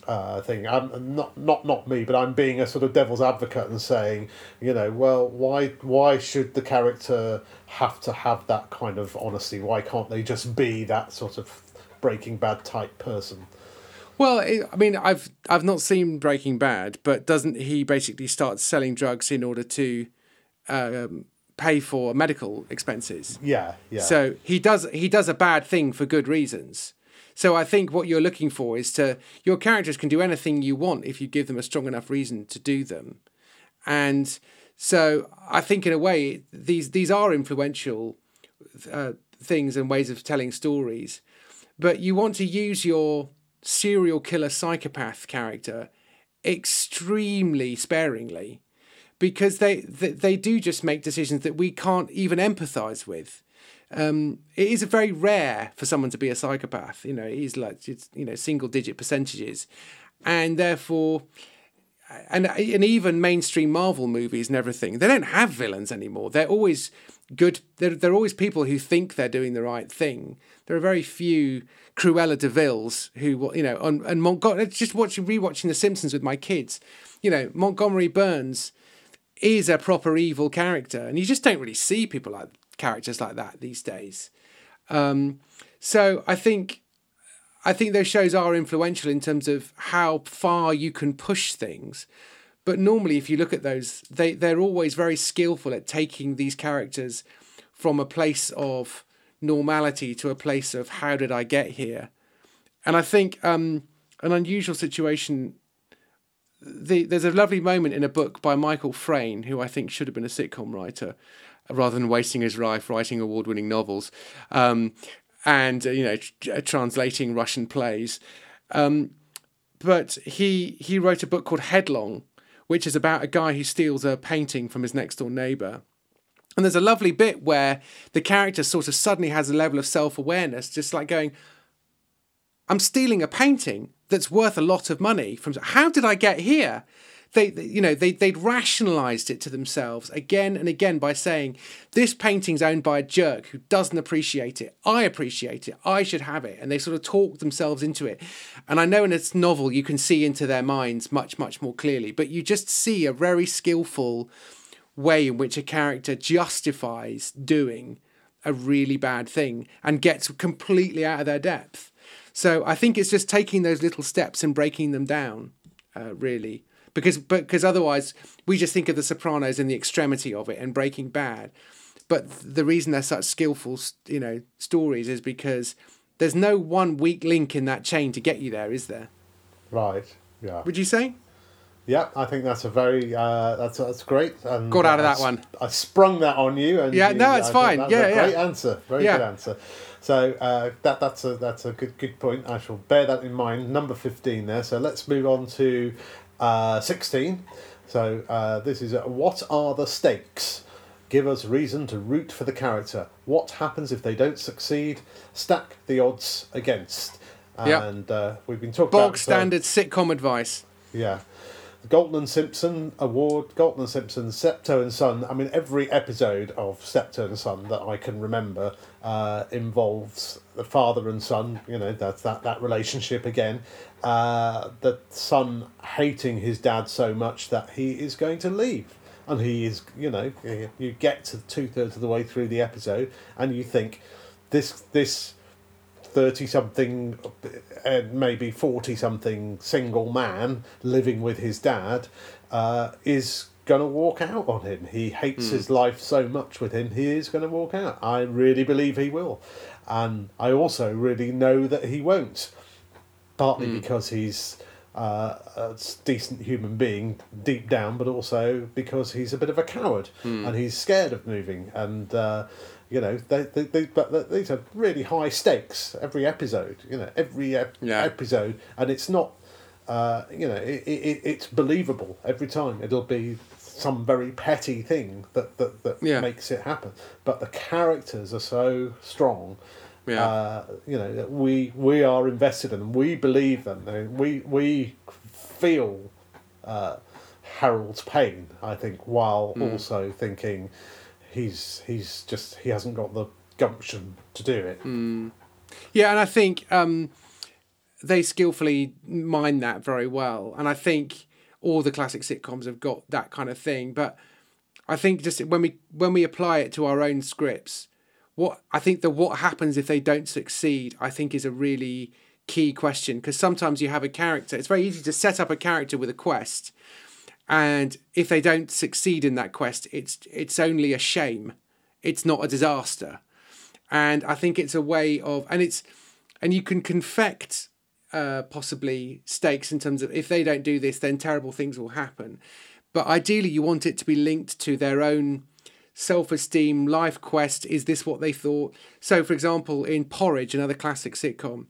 Speaker 1: uh, thing. I'm not not not me, but I'm being a sort of devil's advocate and saying, you know, well, why why should the character have to have that kind of honesty? Why can't they just be that sort of Breaking Bad type person?
Speaker 2: Well, I mean, I've I've not seen Breaking Bad, but doesn't he basically start selling drugs in order to um, pay for medical expenses?
Speaker 1: Yeah, yeah.
Speaker 2: So he does he does a bad thing for good reasons. So I think what you're looking for is to your characters can do anything you want if you give them a strong enough reason to do them, and so I think in a way these these are influential uh, things and ways of telling stories, but you want to use your serial killer psychopath character extremely sparingly because they, they they do just make decisions that we can't even empathize with um, it is very rare for someone to be a psychopath. You know, it is like it's you know single digit percentages, and therefore, and and even mainstream Marvel movies and everything, they don't have villains anymore. They're always good. They're they're always people who think they're doing the right thing. There are very few Cruella de Vil's who you know and, and Montgomery. Just watching rewatching The Simpsons with my kids. You know, Montgomery Burns is a proper evil character, and you just don't really see people like characters like that these days. Um, so I think I think those shows are influential in terms of how far you can push things. But normally, if you look at those, they they're always very skillful at taking these characters from a place of normality to a place of how did I get here. And I think um, an unusual situation. The, there's a lovely moment in a book by Michael Frayn, who I think should have been a sitcom writer, rather than wasting his life writing award-winning novels um, and uh, you know tr- translating Russian plays. Um, but he he wrote a book called Headlong, which is about a guy who steals a painting from his next door neighbor, And there's a lovely bit where the character sort of suddenly has a level of self awareness, just like going, I'm stealing a painting that's worth a lot of money from how did I get here? They, you know, they they'd rationalised it to themselves again and again by saying this painting's owned by a jerk who doesn't appreciate it. I appreciate it. I should have it, and they sort of talk themselves into it. And I know in this novel you can see into their minds much much more clearly, but you just see a very skillful way in which a character justifies doing a really bad thing and gets completely out of their depth. So I think it's just taking those little steps and breaking them down, uh, really, because because otherwise we just think of The Sopranos in the extremity of it and Breaking Bad. But the reason they're such skillful, you know, stories is because there's no one weak link in that chain to get you there, is there?
Speaker 1: Right. Yeah.
Speaker 2: Would you say?
Speaker 1: Yeah, I think that's a very uh, that's that's great. And
Speaker 2: Got out of
Speaker 1: I
Speaker 2: that one.
Speaker 1: I sprung that on you, and
Speaker 2: Yeah,
Speaker 1: you-
Speaker 2: no, it's
Speaker 1: I
Speaker 2: fine.
Speaker 1: That's
Speaker 2: Yeah,
Speaker 1: a great answer. Very
Speaker 2: Yeah.
Speaker 1: good answer. So uh, that that's a that's a good good point. I shall bear that in mind. Number fifteen there. So let's move on to uh, sixteen. So uh, this is uh, what are the stakes? Give us reason to root for the character. What happens if they don't succeed? Stack the odds against.
Speaker 2: Yep.
Speaker 1: And uh, we've been talking
Speaker 2: Bog
Speaker 1: about uh,
Speaker 2: standard sitcom advice.
Speaker 1: yeah. Galton Simpson Award, Galton Simpson, Steptoe and Son. I mean, every episode of Steptoe and Son that I can remember uh, involves the father and son. You know, that's that, that relationship again. Uh, the son hating his dad so much that he is going to leave. And he is, you know, you get to two thirds of the way through the episode and you think, this, this 30 something and maybe 40 something single man living with his dad uh, is going to walk out on him. He hates his life so much with him, he is going to walk out. I really believe he will. And I also really know that he won't. Partly because he's uh, a decent human being deep down, but also because he's a bit of a coward and he's scared of moving. And uh, you know, they, they, they, but these are really high stakes every episode. You know, every ep-
Speaker 2: Yeah.
Speaker 1: episode, and it's not. Uh, you know, it, it, it's believable every time. It'll be some very petty thing that that, that
Speaker 2: Yeah.
Speaker 1: makes it happen. But the characters are so strong.
Speaker 2: Yeah.
Speaker 1: Uh, you know, that we we are invested in them. We believe them. We we feel uh, Harold's pain. I think, while also thinking he's he's just he hasn't got the gumption to do it.
Speaker 2: Yeah, and I think um, they skillfully mine that very well. And I think all the classic sitcoms have got that kind of thing. But I think just when we when we apply it to our own scripts, what I think the what happens if they don't succeed, I think is a really key question because sometimes you have a character. It's very easy to set up a character with a quest, and if they don't succeed in that quest, it's it's only a shame. It's not a disaster and I think it's a way of and it's and you can confect uh, possibly stakes in terms of if they don't do this, then terrible things will happen. But ideally, you want it to be linked to their own self-esteem, life quest. Is this what they thought? So, for example, in Porridge, another classic sitcom,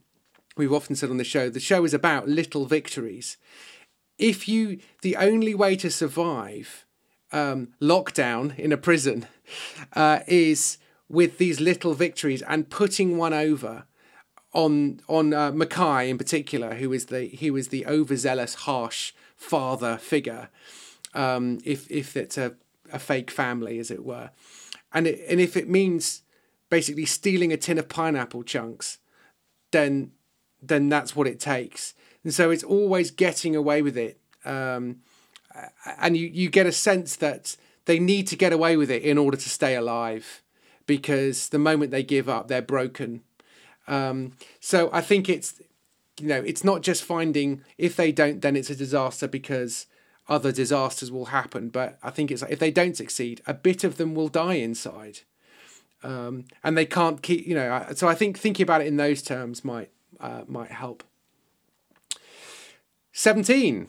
Speaker 2: we've often said on the show, the show is about little victories. If you, the only way to survive um, lockdown in a prison uh, is with these little victories and putting one over on on uh, Mackay in particular, who is the who is the overzealous, harsh father figure. Um, if if it's a, a fake family, as it were, and it, and if it means basically stealing a tin of pineapple chunks, then then that's what it takes. And so it's always getting away with it. Um, and you, you get a sense that they need to get away with it in order to stay alive because the moment they give up, they're broken. Um, so I think it's, you know, it's not just finding if they don't, then it's a disaster because other disasters will happen. But I think it's like if they don't succeed, a bit of them will die inside. Um, and they can't keep, you know, so I think thinking about it in those terms might, uh, might help. 17.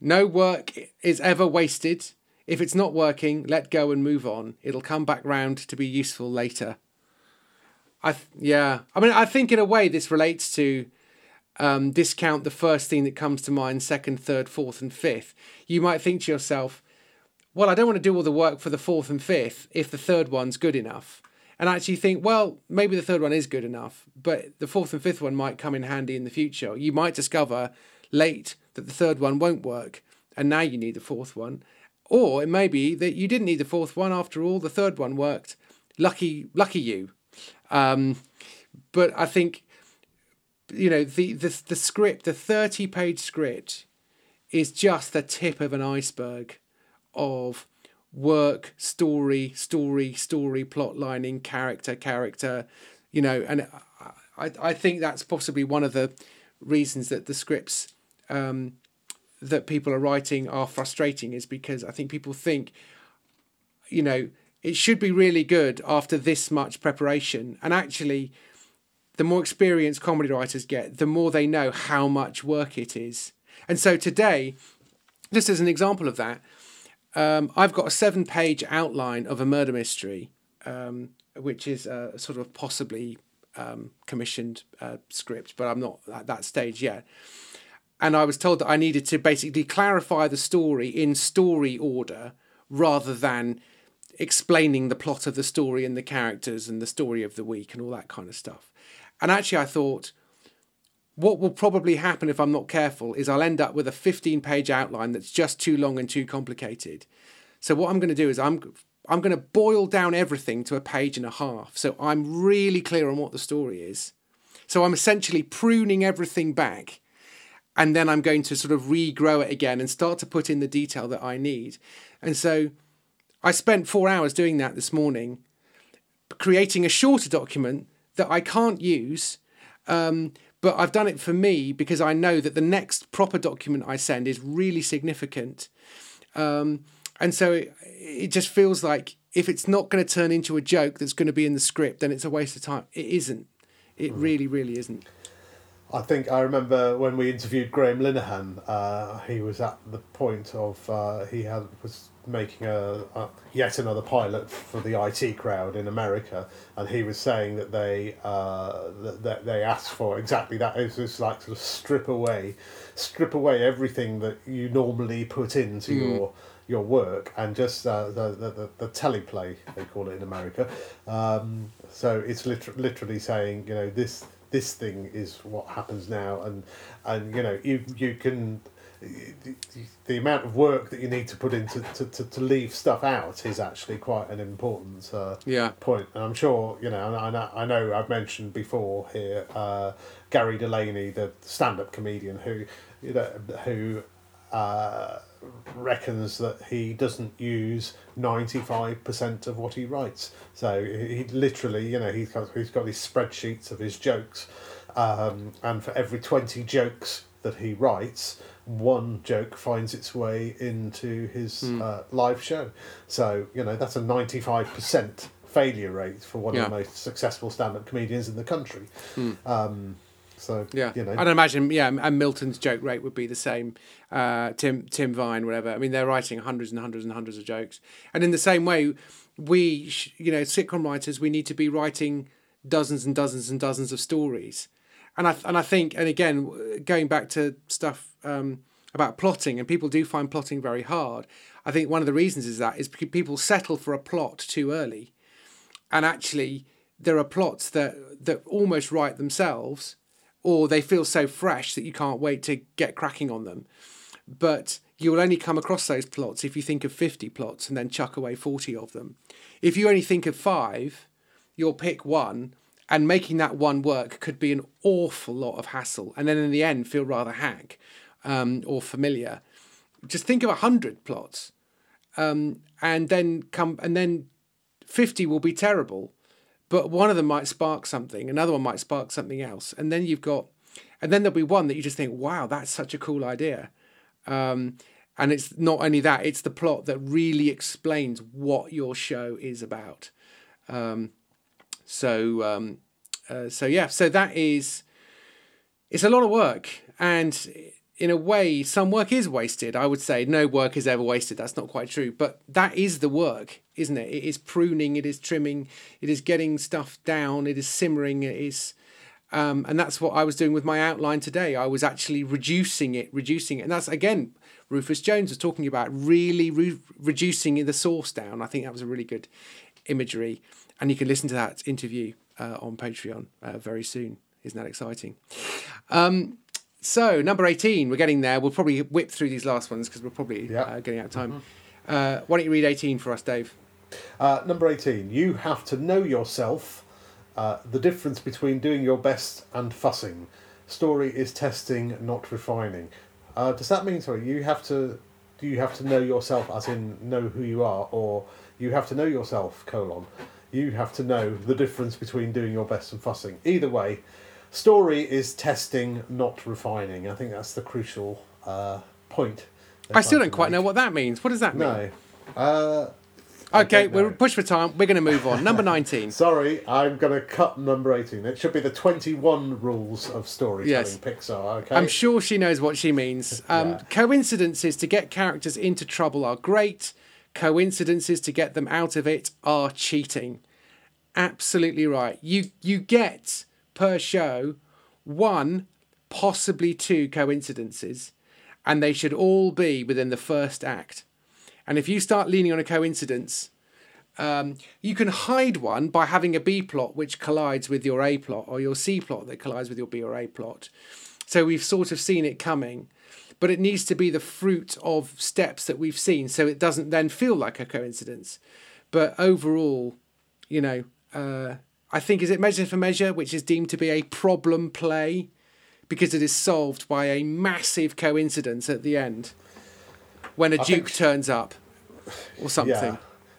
Speaker 2: No work is ever wasted. If it's not working, let go and move on. It'll come back round to be useful later. I th- yeah. I mean, I think in a way this relates to um, discount the first thing that comes to mind, second, third, fourth, and fifth. You might think to yourself, well, I don't want to do all the work for the fourth and fifth if the third one's good enough. And actually think, well, maybe the third one is good enough, but the fourth and fifth one might come in handy in the future. You might discover late that the third one won't work, and now you need the fourth one. Or it may be that you didn't need the fourth one after all, the third one worked. Lucky, lucky you. Um, but I think, you know, the, the, the script, the 30 page script, is just the tip of an iceberg of work, story, story, story, plot lining, character, character, you know, and I, I think that's possibly one of the reasons that the scripts um, that people are writing are frustrating is because I think people think, you know, it should be really good after this much preparation. And actually, the more experienced comedy writers get, the more they know how much work it is. And so today, just as an example of that, um, I've got a seven page outline of a murder mystery, um, which is a sort of possibly um, commissioned uh, script, but I'm not at that stage yet. And I was told that I needed to basically clarify the story in story order rather than explaining the plot of the story and the characters and the story of the week and all that kind of stuff. And actually, I thought, what will probably happen if I'm not careful is I'll end up with a 15 page outline that's just too long and too complicated. So what I'm going to do is I'm I'm going to boil down everything to a page and a half. So I'm really clear on what the story is. So I'm essentially pruning everything back and then I'm going to sort of regrow it again and start to put in the detail that I need. And so I spent 4 hours doing that this morning creating a shorter document that I can't use um, but I've done it for me because I know that the next proper document I send is really significant. Um, and so it, it just feels like if it's not going to turn into a joke that's going to be in the script, then it's a waste of time. It isn't. It mm. really, really isn't.
Speaker 1: I think I remember when we interviewed Graham Linehan, uh, he was at the point of uh, he had was making a, a, yet another pilot for the IT crowd in America, and he was saying that they uh, that, they asked for exactly that. It was just like sort of strip away, strip away everything that you normally put into mm. your your work and just uh, the, the, the, the teleplay they call it in America. Um, so it's liter- literally saying you know this this thing is what happens now and and you know you you can the the amount of work that you need to put into to, to, to leave stuff out is actually quite an important uh,
Speaker 2: yeah.
Speaker 1: point. And I'm sure, you know, I know, I know I've mentioned before here uh, Gary Delaney, the stand up comedian, who, you know, who uh, reckons that he doesn't use 95% of what he writes. So he literally, you know, he's got, he's got these spreadsheets of his jokes. Um, and for every 20 jokes that he writes, one joke finds its way into his mm. uh, live show. So, you know, that's a 95% failure rate for one yeah. of the most successful stand up comedians in the country. Mm. Um, so
Speaker 2: yeah,
Speaker 1: you know,
Speaker 2: I'd imagine yeah, and Milton's joke rate would be the same. Uh, Tim Tim Vine, whatever. I mean, they're writing hundreds and hundreds and hundreds of jokes, and in the same way, we you know sitcom writers we need to be writing dozens and dozens and dozens of stories and I and I think and again going back to stuff um, about plotting and people do find plotting very hard. I think one of the reasons is that is people settle for a plot too early, and actually there are plots that that almost write themselves, or they feel so fresh that you can't wait to get cracking on them. But you will only come across those plots if you think of 50 plots and then chuck away 40 of them. If you only think of five, you'll pick one and making that one work could be an awful lot of hassle and then in the end feel rather hack um, or familiar. Just think of a hundred plots um, and then come and then 50 will be terrible but one of them might spark something another one might spark something else and then you've got and then there'll be one that you just think wow that's such a cool idea. Um, and it's not only that it's the plot that really explains what your show is about. Um, so um, uh, so yeah, so that is it's a lot of work, and in a way, some work is wasted. I would say no work is ever wasted. That's not quite true, but that is the work, isn't it? It is pruning, it is trimming, it is getting stuff down, it is simmering, it is Um, and that's what I was doing with my outline today. I was actually reducing it, reducing it. And that's, again, Rufus Jones was talking about really re- reducing the source down. I think that was a really good imagery. And you can listen to that interview uh, on Patreon uh, very soon. Isn't that exciting? Um, so, number 18, we're getting there. We'll probably whip through these last ones because we're probably
Speaker 1: Yeah.
Speaker 2: uh, getting out of time. Uh, why don't you read 18 for us, Dave?
Speaker 1: Uh, number 18. You have to know yourself. Uh, the difference between doing your best and fussing. Story is testing, not refining. Uh, does that mean sorry? You have to. Do you have to know yourself, as in know who you are, or you have to know yourself? Colon. You have to know the difference between doing your best and fussing. Either way, story is testing, not refining. I think that's the crucial uh, point.
Speaker 2: I still don't quite
Speaker 1: make.
Speaker 2: know what that means. What does that mean?
Speaker 1: No. Uh,
Speaker 2: Okay, we're pushed for time. We're going to move on. Number 19.
Speaker 1: Sorry, I'm going to cut number 18. It should be the 21 rules of storytelling
Speaker 2: Yes.
Speaker 1: Pixar, okay?
Speaker 2: I'm sure she knows what she means. Um,
Speaker 1: Yeah.
Speaker 2: Coincidences to get characters into trouble are great. Coincidences to get them out of it are cheating. Absolutely right. You you get per show one, possibly two coincidences, and they should all be within the first act. And if you start leaning on a coincidence, um, you can hide one by having a B plot which collides with your A plot, or your C plot that collides with your B or A plot. So we've sort of seen it coming, but it needs to be the fruit of steps that we've seen, so it doesn't then feel like a coincidence. But overall, you know, uh, I think is it Measure for Measure, which is deemed to be a problem play because it is solved by a massive coincidence at the end when a
Speaker 1: I
Speaker 2: duke
Speaker 1: think-
Speaker 2: turns up or something.
Speaker 1: yeah.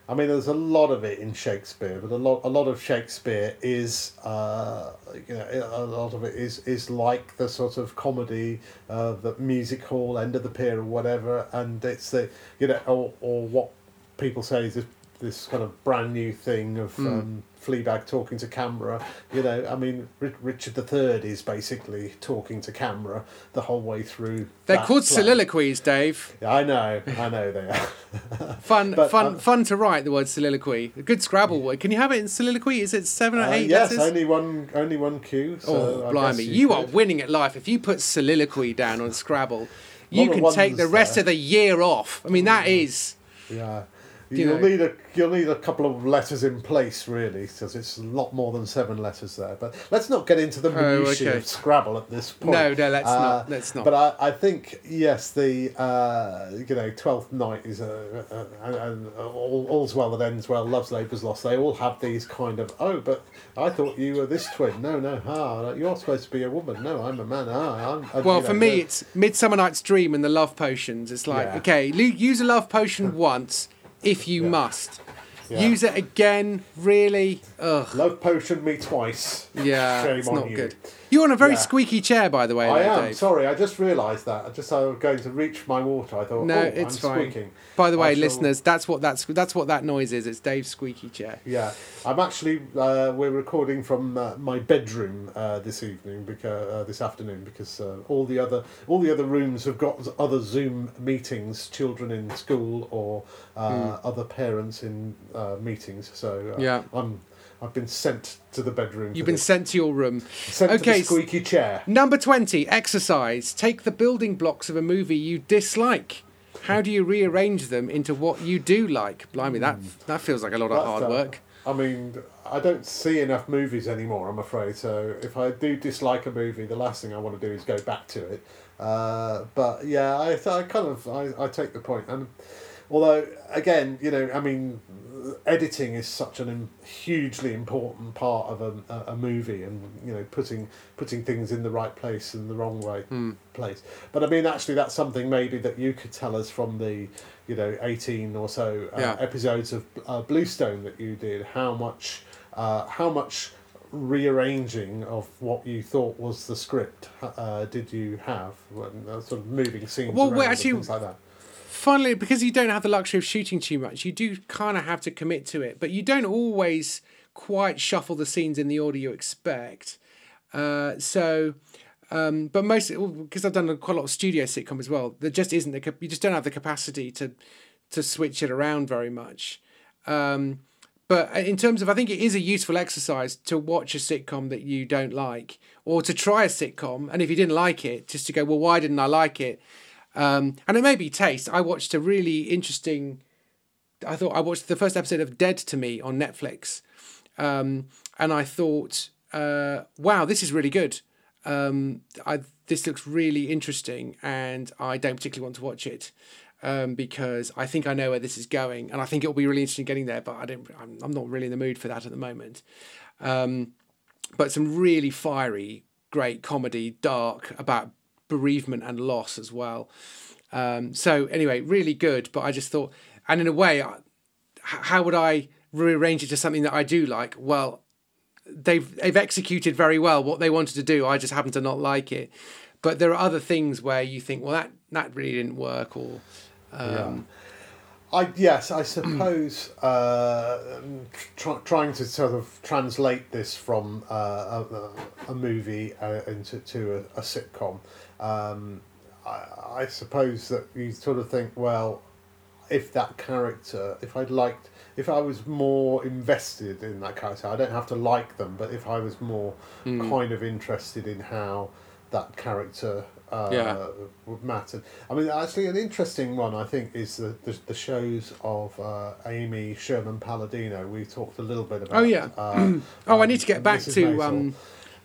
Speaker 1: I mean, there's a lot of it in Shakespeare, but a lot, a lot of Shakespeare is, uh, you know, a lot of it is is like the sort of comedy, uh, the music hall, end of the pier, or whatever, and it's the, you know, or, or what people say is this, kind of brand new thing of
Speaker 2: Hmm.
Speaker 1: um, Fleabag talking to camera. You know, I mean, Ri- Richard III is basically talking to camera the whole way through.
Speaker 2: They're called
Speaker 1: play.
Speaker 2: soliloquies, Dave.
Speaker 1: I know, I know they are.
Speaker 2: Fun,
Speaker 1: But,
Speaker 2: fun,
Speaker 1: um,
Speaker 2: fun to write the word soliloquy. A good Scrabble word. Can you have it in soliloquy? Is it seven or
Speaker 1: Uh,
Speaker 2: eight
Speaker 1: yes,
Speaker 2: letters?
Speaker 1: only one, only one Q. So
Speaker 2: oh, blimey!
Speaker 1: guess
Speaker 2: You, are winning at life. If you put soliloquy down on Scrabble, you can take the rest
Speaker 1: there.
Speaker 2: of the year off. I mean, that is.
Speaker 1: Yeah,
Speaker 2: You
Speaker 1: you'll need a you'll need a couple of letters in place really, because it's a lot more than seven letters there. But let's not get into the
Speaker 2: Oh,
Speaker 1: minutiae
Speaker 2: okay.
Speaker 1: of Scrabble at this point.
Speaker 2: No, no, let's
Speaker 1: Uh,
Speaker 2: not. Let's not.
Speaker 1: But I, I think yes, the uh, you know Twelfth Night is a, a, a, and all, all's well that ends well. Love's labour's lost. They all have these kind of oh, but I thought you were this twin. No, no, ah, you're supposed to be a woman. No, I'm a man. Ah, I'm.
Speaker 2: well, for
Speaker 1: know,
Speaker 2: me, it's Midsummer Night's Dream and the love potions. It's like,
Speaker 1: Yeah.
Speaker 2: okay, use a love potion once if you
Speaker 1: Yeah.
Speaker 2: must.
Speaker 1: Yeah.
Speaker 2: Use it again, really? Ugh.
Speaker 1: love potion me twice.
Speaker 2: Yeah,
Speaker 1: Shame
Speaker 2: it's
Speaker 1: on
Speaker 2: not
Speaker 1: you.
Speaker 2: good. You're on a very
Speaker 1: Yeah.
Speaker 2: squeaky chair, by the way,
Speaker 1: I
Speaker 2: there,
Speaker 1: am
Speaker 2: Dave.
Speaker 1: sorry. I just realised that. I just I was going to reach my water. I thought,
Speaker 2: No,
Speaker 1: oh,
Speaker 2: it's
Speaker 1: I'm
Speaker 2: fine.
Speaker 1: squeaking.
Speaker 2: By the
Speaker 1: I
Speaker 2: way,
Speaker 1: shall-
Speaker 2: listeners, that's what that's that's what that noise is. It's Dave's squeaky chair.
Speaker 1: Yeah, I'm actually. Uh, we're recording from uh, my bedroom uh, this evening because uh, this afternoon because uh, all the other all the other rooms have got other Zoom meetings, children in school or uh, other parents in uh, meetings. So.
Speaker 2: Yeah.
Speaker 1: I'm. I've been sent to the bedroom.
Speaker 2: You've been
Speaker 1: this.
Speaker 2: sent to your room.
Speaker 1: sent to
Speaker 2: okay,
Speaker 1: the squeaky chair.
Speaker 2: Number 20, exercise. Take the building blocks of a movie you dislike. How do you rearrange them into what you do like? Blimey, that that feels like a lot of hard work.
Speaker 1: I mean, I don't see enough movies anymore. I'm afraid. So if I do dislike a movie, the last thing I want to do is go back to it. Uh, but yeah, I, I kind of I, I take the point. And although again, you know, I mean, editing is such an hugely important part of a, a, movie, and you know, putting putting things in the right place and the wrong way
Speaker 2: Hmm.
Speaker 1: place. But I mean, actually, that's something maybe that you could tell us from the you know eighteen or so uh,
Speaker 2: Yeah.
Speaker 1: episodes of uh, Bluestone that you did. How much uh, how much rearranging of what you thought was the script uh, did you have when uh, sort of moving scenes
Speaker 2: Well,
Speaker 1: around
Speaker 2: actually-
Speaker 1: things like that?
Speaker 2: Finally, because you don't have the luxury of shooting too much, you do kind of have to commit to it, but you don't always quite shuffle the scenes in the order you expect. Uh, so, um, but most because I've done quite a lot of studio sitcom as well, there just isn't the you just don't have the capacity to to switch it around very much. Um, but in terms of, I think it is a useful exercise to watch a sitcom that you don't like, or to try a sitcom, and if you didn't like it, just to go, well, why didn't I like it? Um, and it may be taste. I watched a really interesting. I thought I watched the first episode of Dead to Me on Netflix, um, and I thought, uh, wow, this is really good. Um, I, this looks really interesting, and I don't particularly want to watch it um, because I think I know where this is going, and I think it'll be really interesting getting there. But I don't. I'm, I'm not really in the mood for that at the moment. Um, but some really fiery, great comedy, dark about bereavement and loss as well. Um, so anyway, really good. But I just thought, and in a way, how would I rearrange it to something that I do like? Well, they've they've executed very well what they wanted to do. I just happen to not like it. But there are other things where you think, well, that that really didn't work, or um, yeah.
Speaker 1: I yes, I suppose uh, try, trying to sort of translate this from uh, a, a, movie uh, into to a, a sitcom. Um, I, I suppose that you sort of think, well, if that character, if I'd liked, if I was more invested in that character, I don't have to like them, but if I was more mm. kind of interested in how that character uh, yeah. would matter. I mean, actually, an interesting one I think is the the, the shows of uh, Amy Sherman Palladino. We talked a little bit about.
Speaker 2: Oh yeah. Uh, oh, I need to get back Mrs. to um,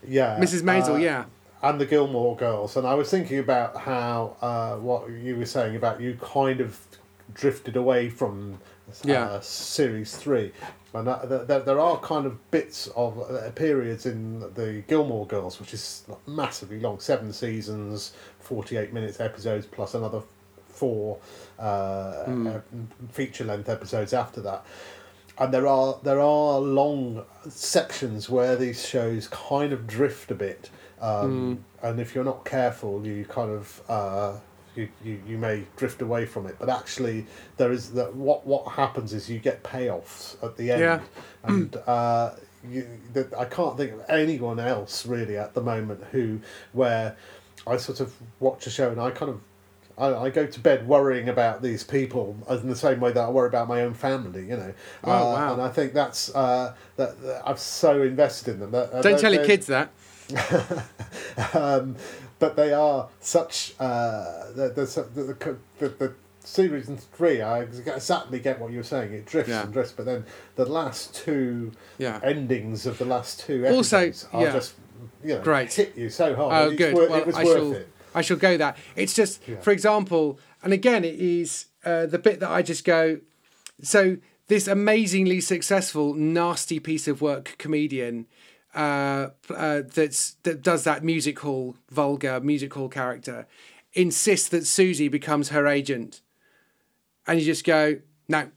Speaker 1: yeah,
Speaker 2: Mrs. Maisel. Uh, yeah.
Speaker 1: And the Gilmore Girls, and I was thinking about how uh, what you were saying about you kind of drifted away from yeah. series three, and that, that, there are kind of bits of uh, periods in the Gilmore Girls, which is massively long, seven seasons, forty-eight minutes episodes, plus another four uh, mm. uh, feature-length episodes after that. And there are there are long sections where these shows kind of drift a bit, um, mm. and if you're not careful, you kind of uh, you, you, you may drift away from it. But actually, there is that what what happens is you get payoffs at the end,
Speaker 2: yeah.
Speaker 1: and uh, you, that I can't think of anyone else really at the moment who where I sort of watch a show and I kind of I, I go to bed worrying about these people in the same way that I worry about my own family, you know.
Speaker 2: Oh, uh, wow.
Speaker 1: And I think that's uh, that, that I'm so invested in them. That,
Speaker 2: uh, Don't tell your kids that.
Speaker 1: um, but they are such uh, the, the, the, the, the series and three, I exactly get what you're saying. It drifts yeah. and drifts, but then the last two
Speaker 2: yeah.
Speaker 1: endings of the last two episodes also, yeah. are just you know
Speaker 2: Great.
Speaker 1: hit you so hard.
Speaker 2: Oh, good.
Speaker 1: Wor-
Speaker 2: well,
Speaker 1: it was
Speaker 2: I
Speaker 1: worth
Speaker 2: shall,
Speaker 1: it.
Speaker 2: I shall go that. It's just, yeah. for example, and again, it is uh, the bit that I just go. So this amazingly successful, nasty piece of work comedian uh, uh, that's that does that music hall vulgar music hall character insists that Susie becomes her agent, and you just go no.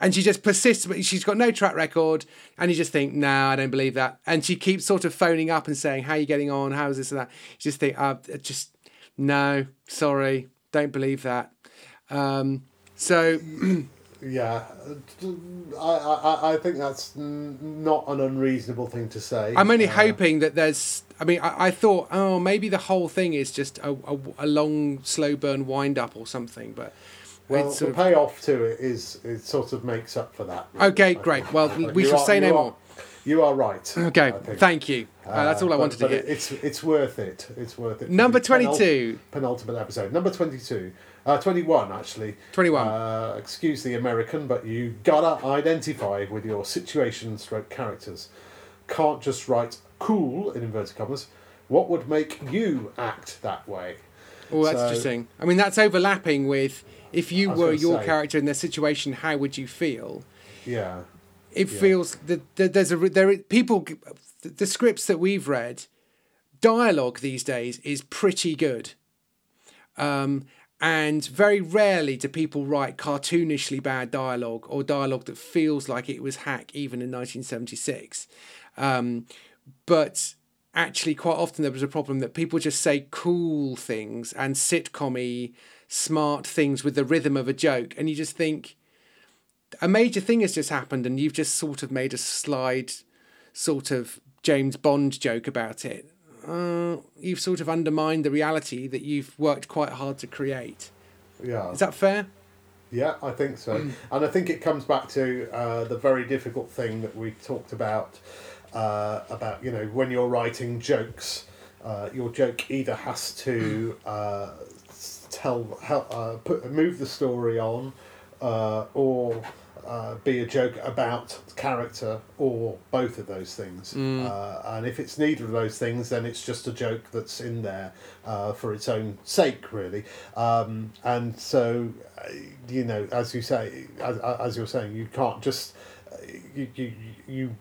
Speaker 2: And she just persists, but she's got no track record, and you just think, no, I don't believe that. And she keeps sort of phoning up and saying, "How are you getting on? How's this and that?" You just think, uh, just no, sorry, don't believe that. Um, so
Speaker 1: Yeah, I, I, I think that's not an unreasonable thing to say.
Speaker 2: I'm only uh, hoping that there's. I mean, I, I thought, oh, maybe the whole thing is just a, a, a long, slow burn wind up or something, but.
Speaker 1: Well, the payoff to it is it sort of makes up for that.
Speaker 2: Really. Okay, great. Well, we shall are, say no
Speaker 1: are,
Speaker 2: more.
Speaker 1: You are right.
Speaker 2: Okay, thank you. Uh, that's all I wanted
Speaker 1: but,
Speaker 2: to get.
Speaker 1: It's it's worth it. It's worth it.
Speaker 2: Number twenty-two.
Speaker 1: penultimate episode. Number twenty-two. Uh, 21, actually.
Speaker 2: 21.
Speaker 1: Uh, excuse the American, but you gotta identify with your situation stroke characters. Can't just write cool, in inverted commas. What would make you act that way?
Speaker 2: Oh, that's so, interesting. I mean, that's overlapping with if you were your say, character in their situation, how would you feel?
Speaker 1: Yeah.
Speaker 2: It
Speaker 1: yeah.
Speaker 2: feels that, that there's a there people the scripts that we've read dialogue these days is pretty good. Um, and very rarely do people write cartoonishly bad dialogue or dialogue that feels like it was hack even in 1976. Um, but actually, quite often there was a problem that people just say cool things and sitcom smart things with the rhythm of a joke. And you just think a major thing has just happened and you've just sort of made a slide sort of James Bond joke about it uh, you've sort of undermined the reality that you've worked quite hard to create.
Speaker 1: Yeah.
Speaker 2: Is that fair?
Speaker 1: Yeah, I think so. and I think it comes back to uh, the very difficult thing that we talked about uh, about you know when you're writing jokes, uh, your joke either has to uh, tell help uh, put move the story on, uh, or uh, be a joke about character, or both of those things. Uh, and if it's neither of those things, then it's just a joke that's in there uh, for its own sake, really. Um, and so, uh, you know, as you say, as, as you're saying, you can't just uh, you you you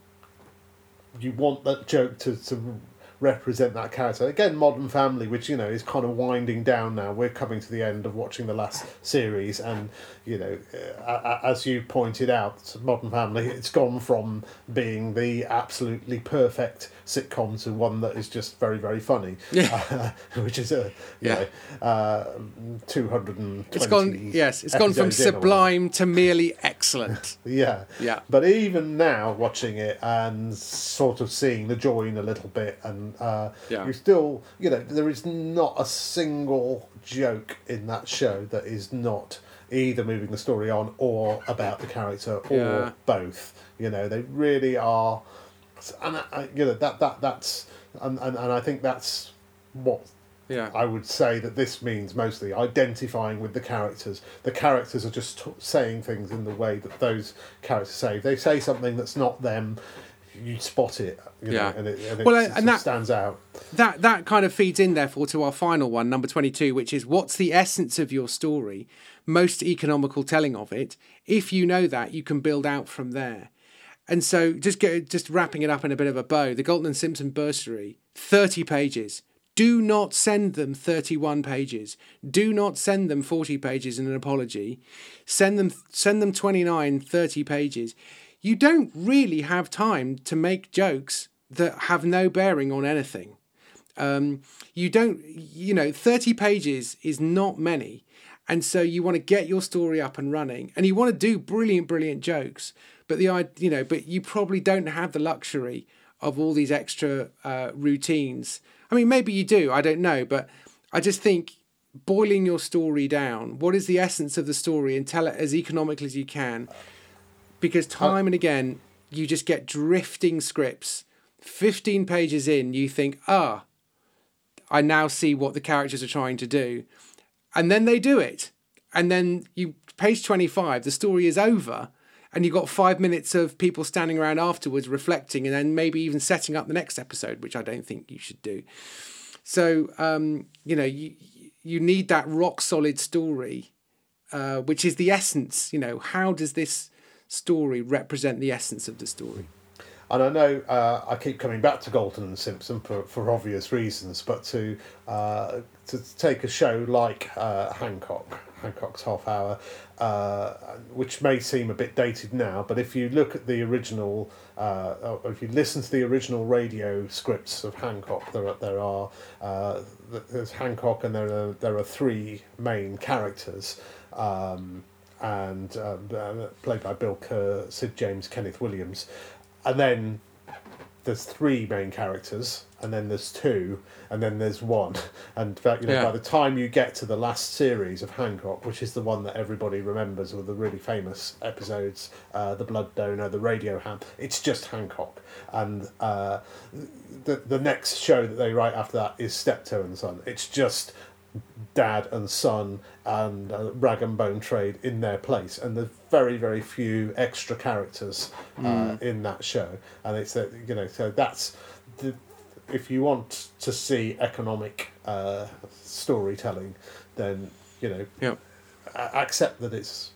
Speaker 1: you want that joke to, to represent that character. Again, Modern Family, which you know is kind of winding down now. We're coming to the end of watching the last series, and you know, uh, as you pointed out, Modern Family, it's gone from being the absolutely perfect sitcom to one that is just very very funny.
Speaker 2: Yeah.
Speaker 1: which is a you
Speaker 2: Yeah.
Speaker 1: know, uh, two hundred and
Speaker 2: It's gone. Yes, it's gone from sublime to merely excellent.
Speaker 1: Yeah.
Speaker 2: Yeah.
Speaker 1: But even now, watching it and sort of seeing the join a little bit, and uh,
Speaker 2: Yeah.
Speaker 1: you still, you know, there is not a single joke in that show that is not either moving the story on or about the character or
Speaker 2: Yeah.
Speaker 1: both. You know, they really are, and I, I, you know that that that's and, and and I think that's what
Speaker 2: Yeah.
Speaker 1: I would say that this means mostly identifying with the characters. The characters are just t- saying things in the way that those characters say. If they say something that's not them, you spot it. You
Speaker 2: Yeah.
Speaker 1: know, and it, and it
Speaker 2: Well, and that-
Speaker 1: stands out.
Speaker 2: that that kind of feeds in therefore to our final one number 22 which is what's the essence of your story most economical telling of it if you know that you can build out from there and so just get just wrapping it up in a bit of a bow the Galton and Simpson bursary 30 pages. Do not send them 31 pages. Do not send them 40 pages in an apology. Send them send them 29 30 pages. You don't really have time to make jokes that have no bearing on anything. Um, you don't you know 30 pages is not many. And so you want to get your story up and running and you want to do brilliant brilliant jokes but the i you know but you probably don't have the luxury of all these extra uh, routines i mean maybe you do i don't know but i just think boiling your story down what is the essence of the story and tell it as economically as you can because time and again you just get drifting scripts 15 pages in you think ah I now see what the characters are trying to do. And then they do it. And then you page 25, the story is over. And you've got five minutes of people standing around afterwards reflecting and then maybe even setting up the next episode, which I don't think you should do. So, um, you know, you, you need that rock solid story, uh, which is the essence. You know, how does this story represent the essence of the story?
Speaker 1: And I know uh, I keep coming back to Galton and Simpson for, for obvious reasons, but to uh, to take a show like uh, Hancock, Hancock's Half Hour, uh, which may seem a bit dated now, but if you look at the original, uh, or if you listen to the original radio scripts of Hancock, there are, there are uh, there's Hancock, and there are there are three main characters. Um, and uh, played by Bill Kerr, Sid James, Kenneth Williams, and then there's three main characters, and then there's two, and then there's one, and that, you know,
Speaker 2: Yeah.
Speaker 1: by the time you get to the last series of Hancock, which is the one that everybody remembers with the really famous episodes, uh, the Blood Donor, the Radio Ham, it's just Hancock, and uh, the the next show that they write after that is Steptoe and Son. It's just dad and son and uh, rag and bone trade in their place and there's very very few extra characters uh, in that show and it's that you know so that's the if you want to see economic uh, storytelling then you know
Speaker 2: Yeah.
Speaker 1: a- accept that it's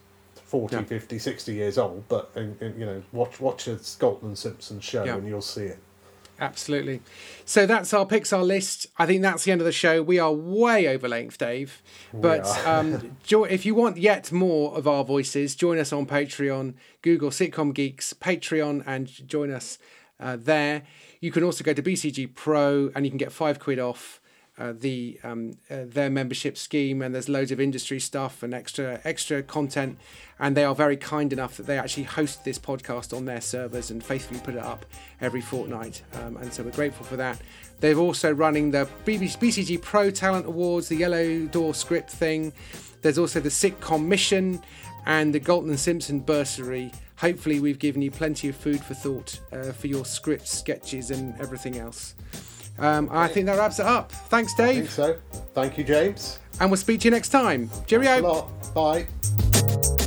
Speaker 1: 40
Speaker 2: Yeah.
Speaker 1: 50 60 years old but uh, uh, you know watch watch a Galton and Simpson show
Speaker 2: Yeah.
Speaker 1: and you'll see it
Speaker 2: Absolutely. So that's our Pixar list. I think that's the end of the show. We are way over length, Dave. But um, jo- if you want yet more of our voices, join us on Patreon, Google Sitcom Geeks, Patreon, and join us uh, there. You can also go to BCG Pro and you can get five quid off. Uh, the um, uh, their membership scheme and there's loads of industry stuff and extra extra content and they are very kind enough that they actually host this podcast on their servers and faithfully put it up every fortnight um, and so we're grateful for that they're also running the BBC, BCG Pro Talent Awards the Yellow Door script thing there's also the sitcom mission and the Galton and Simpson bursary. Hopefully, we've given you plenty of food for thought uh, for your scripts, sketches, and everything else. Um, I think that wraps it up. Thanks,
Speaker 1: I think
Speaker 2: Dave.
Speaker 1: so. Thank you, James.
Speaker 2: And we'll speak to you next time. Cheerio.
Speaker 1: Thanks a lot. Bye.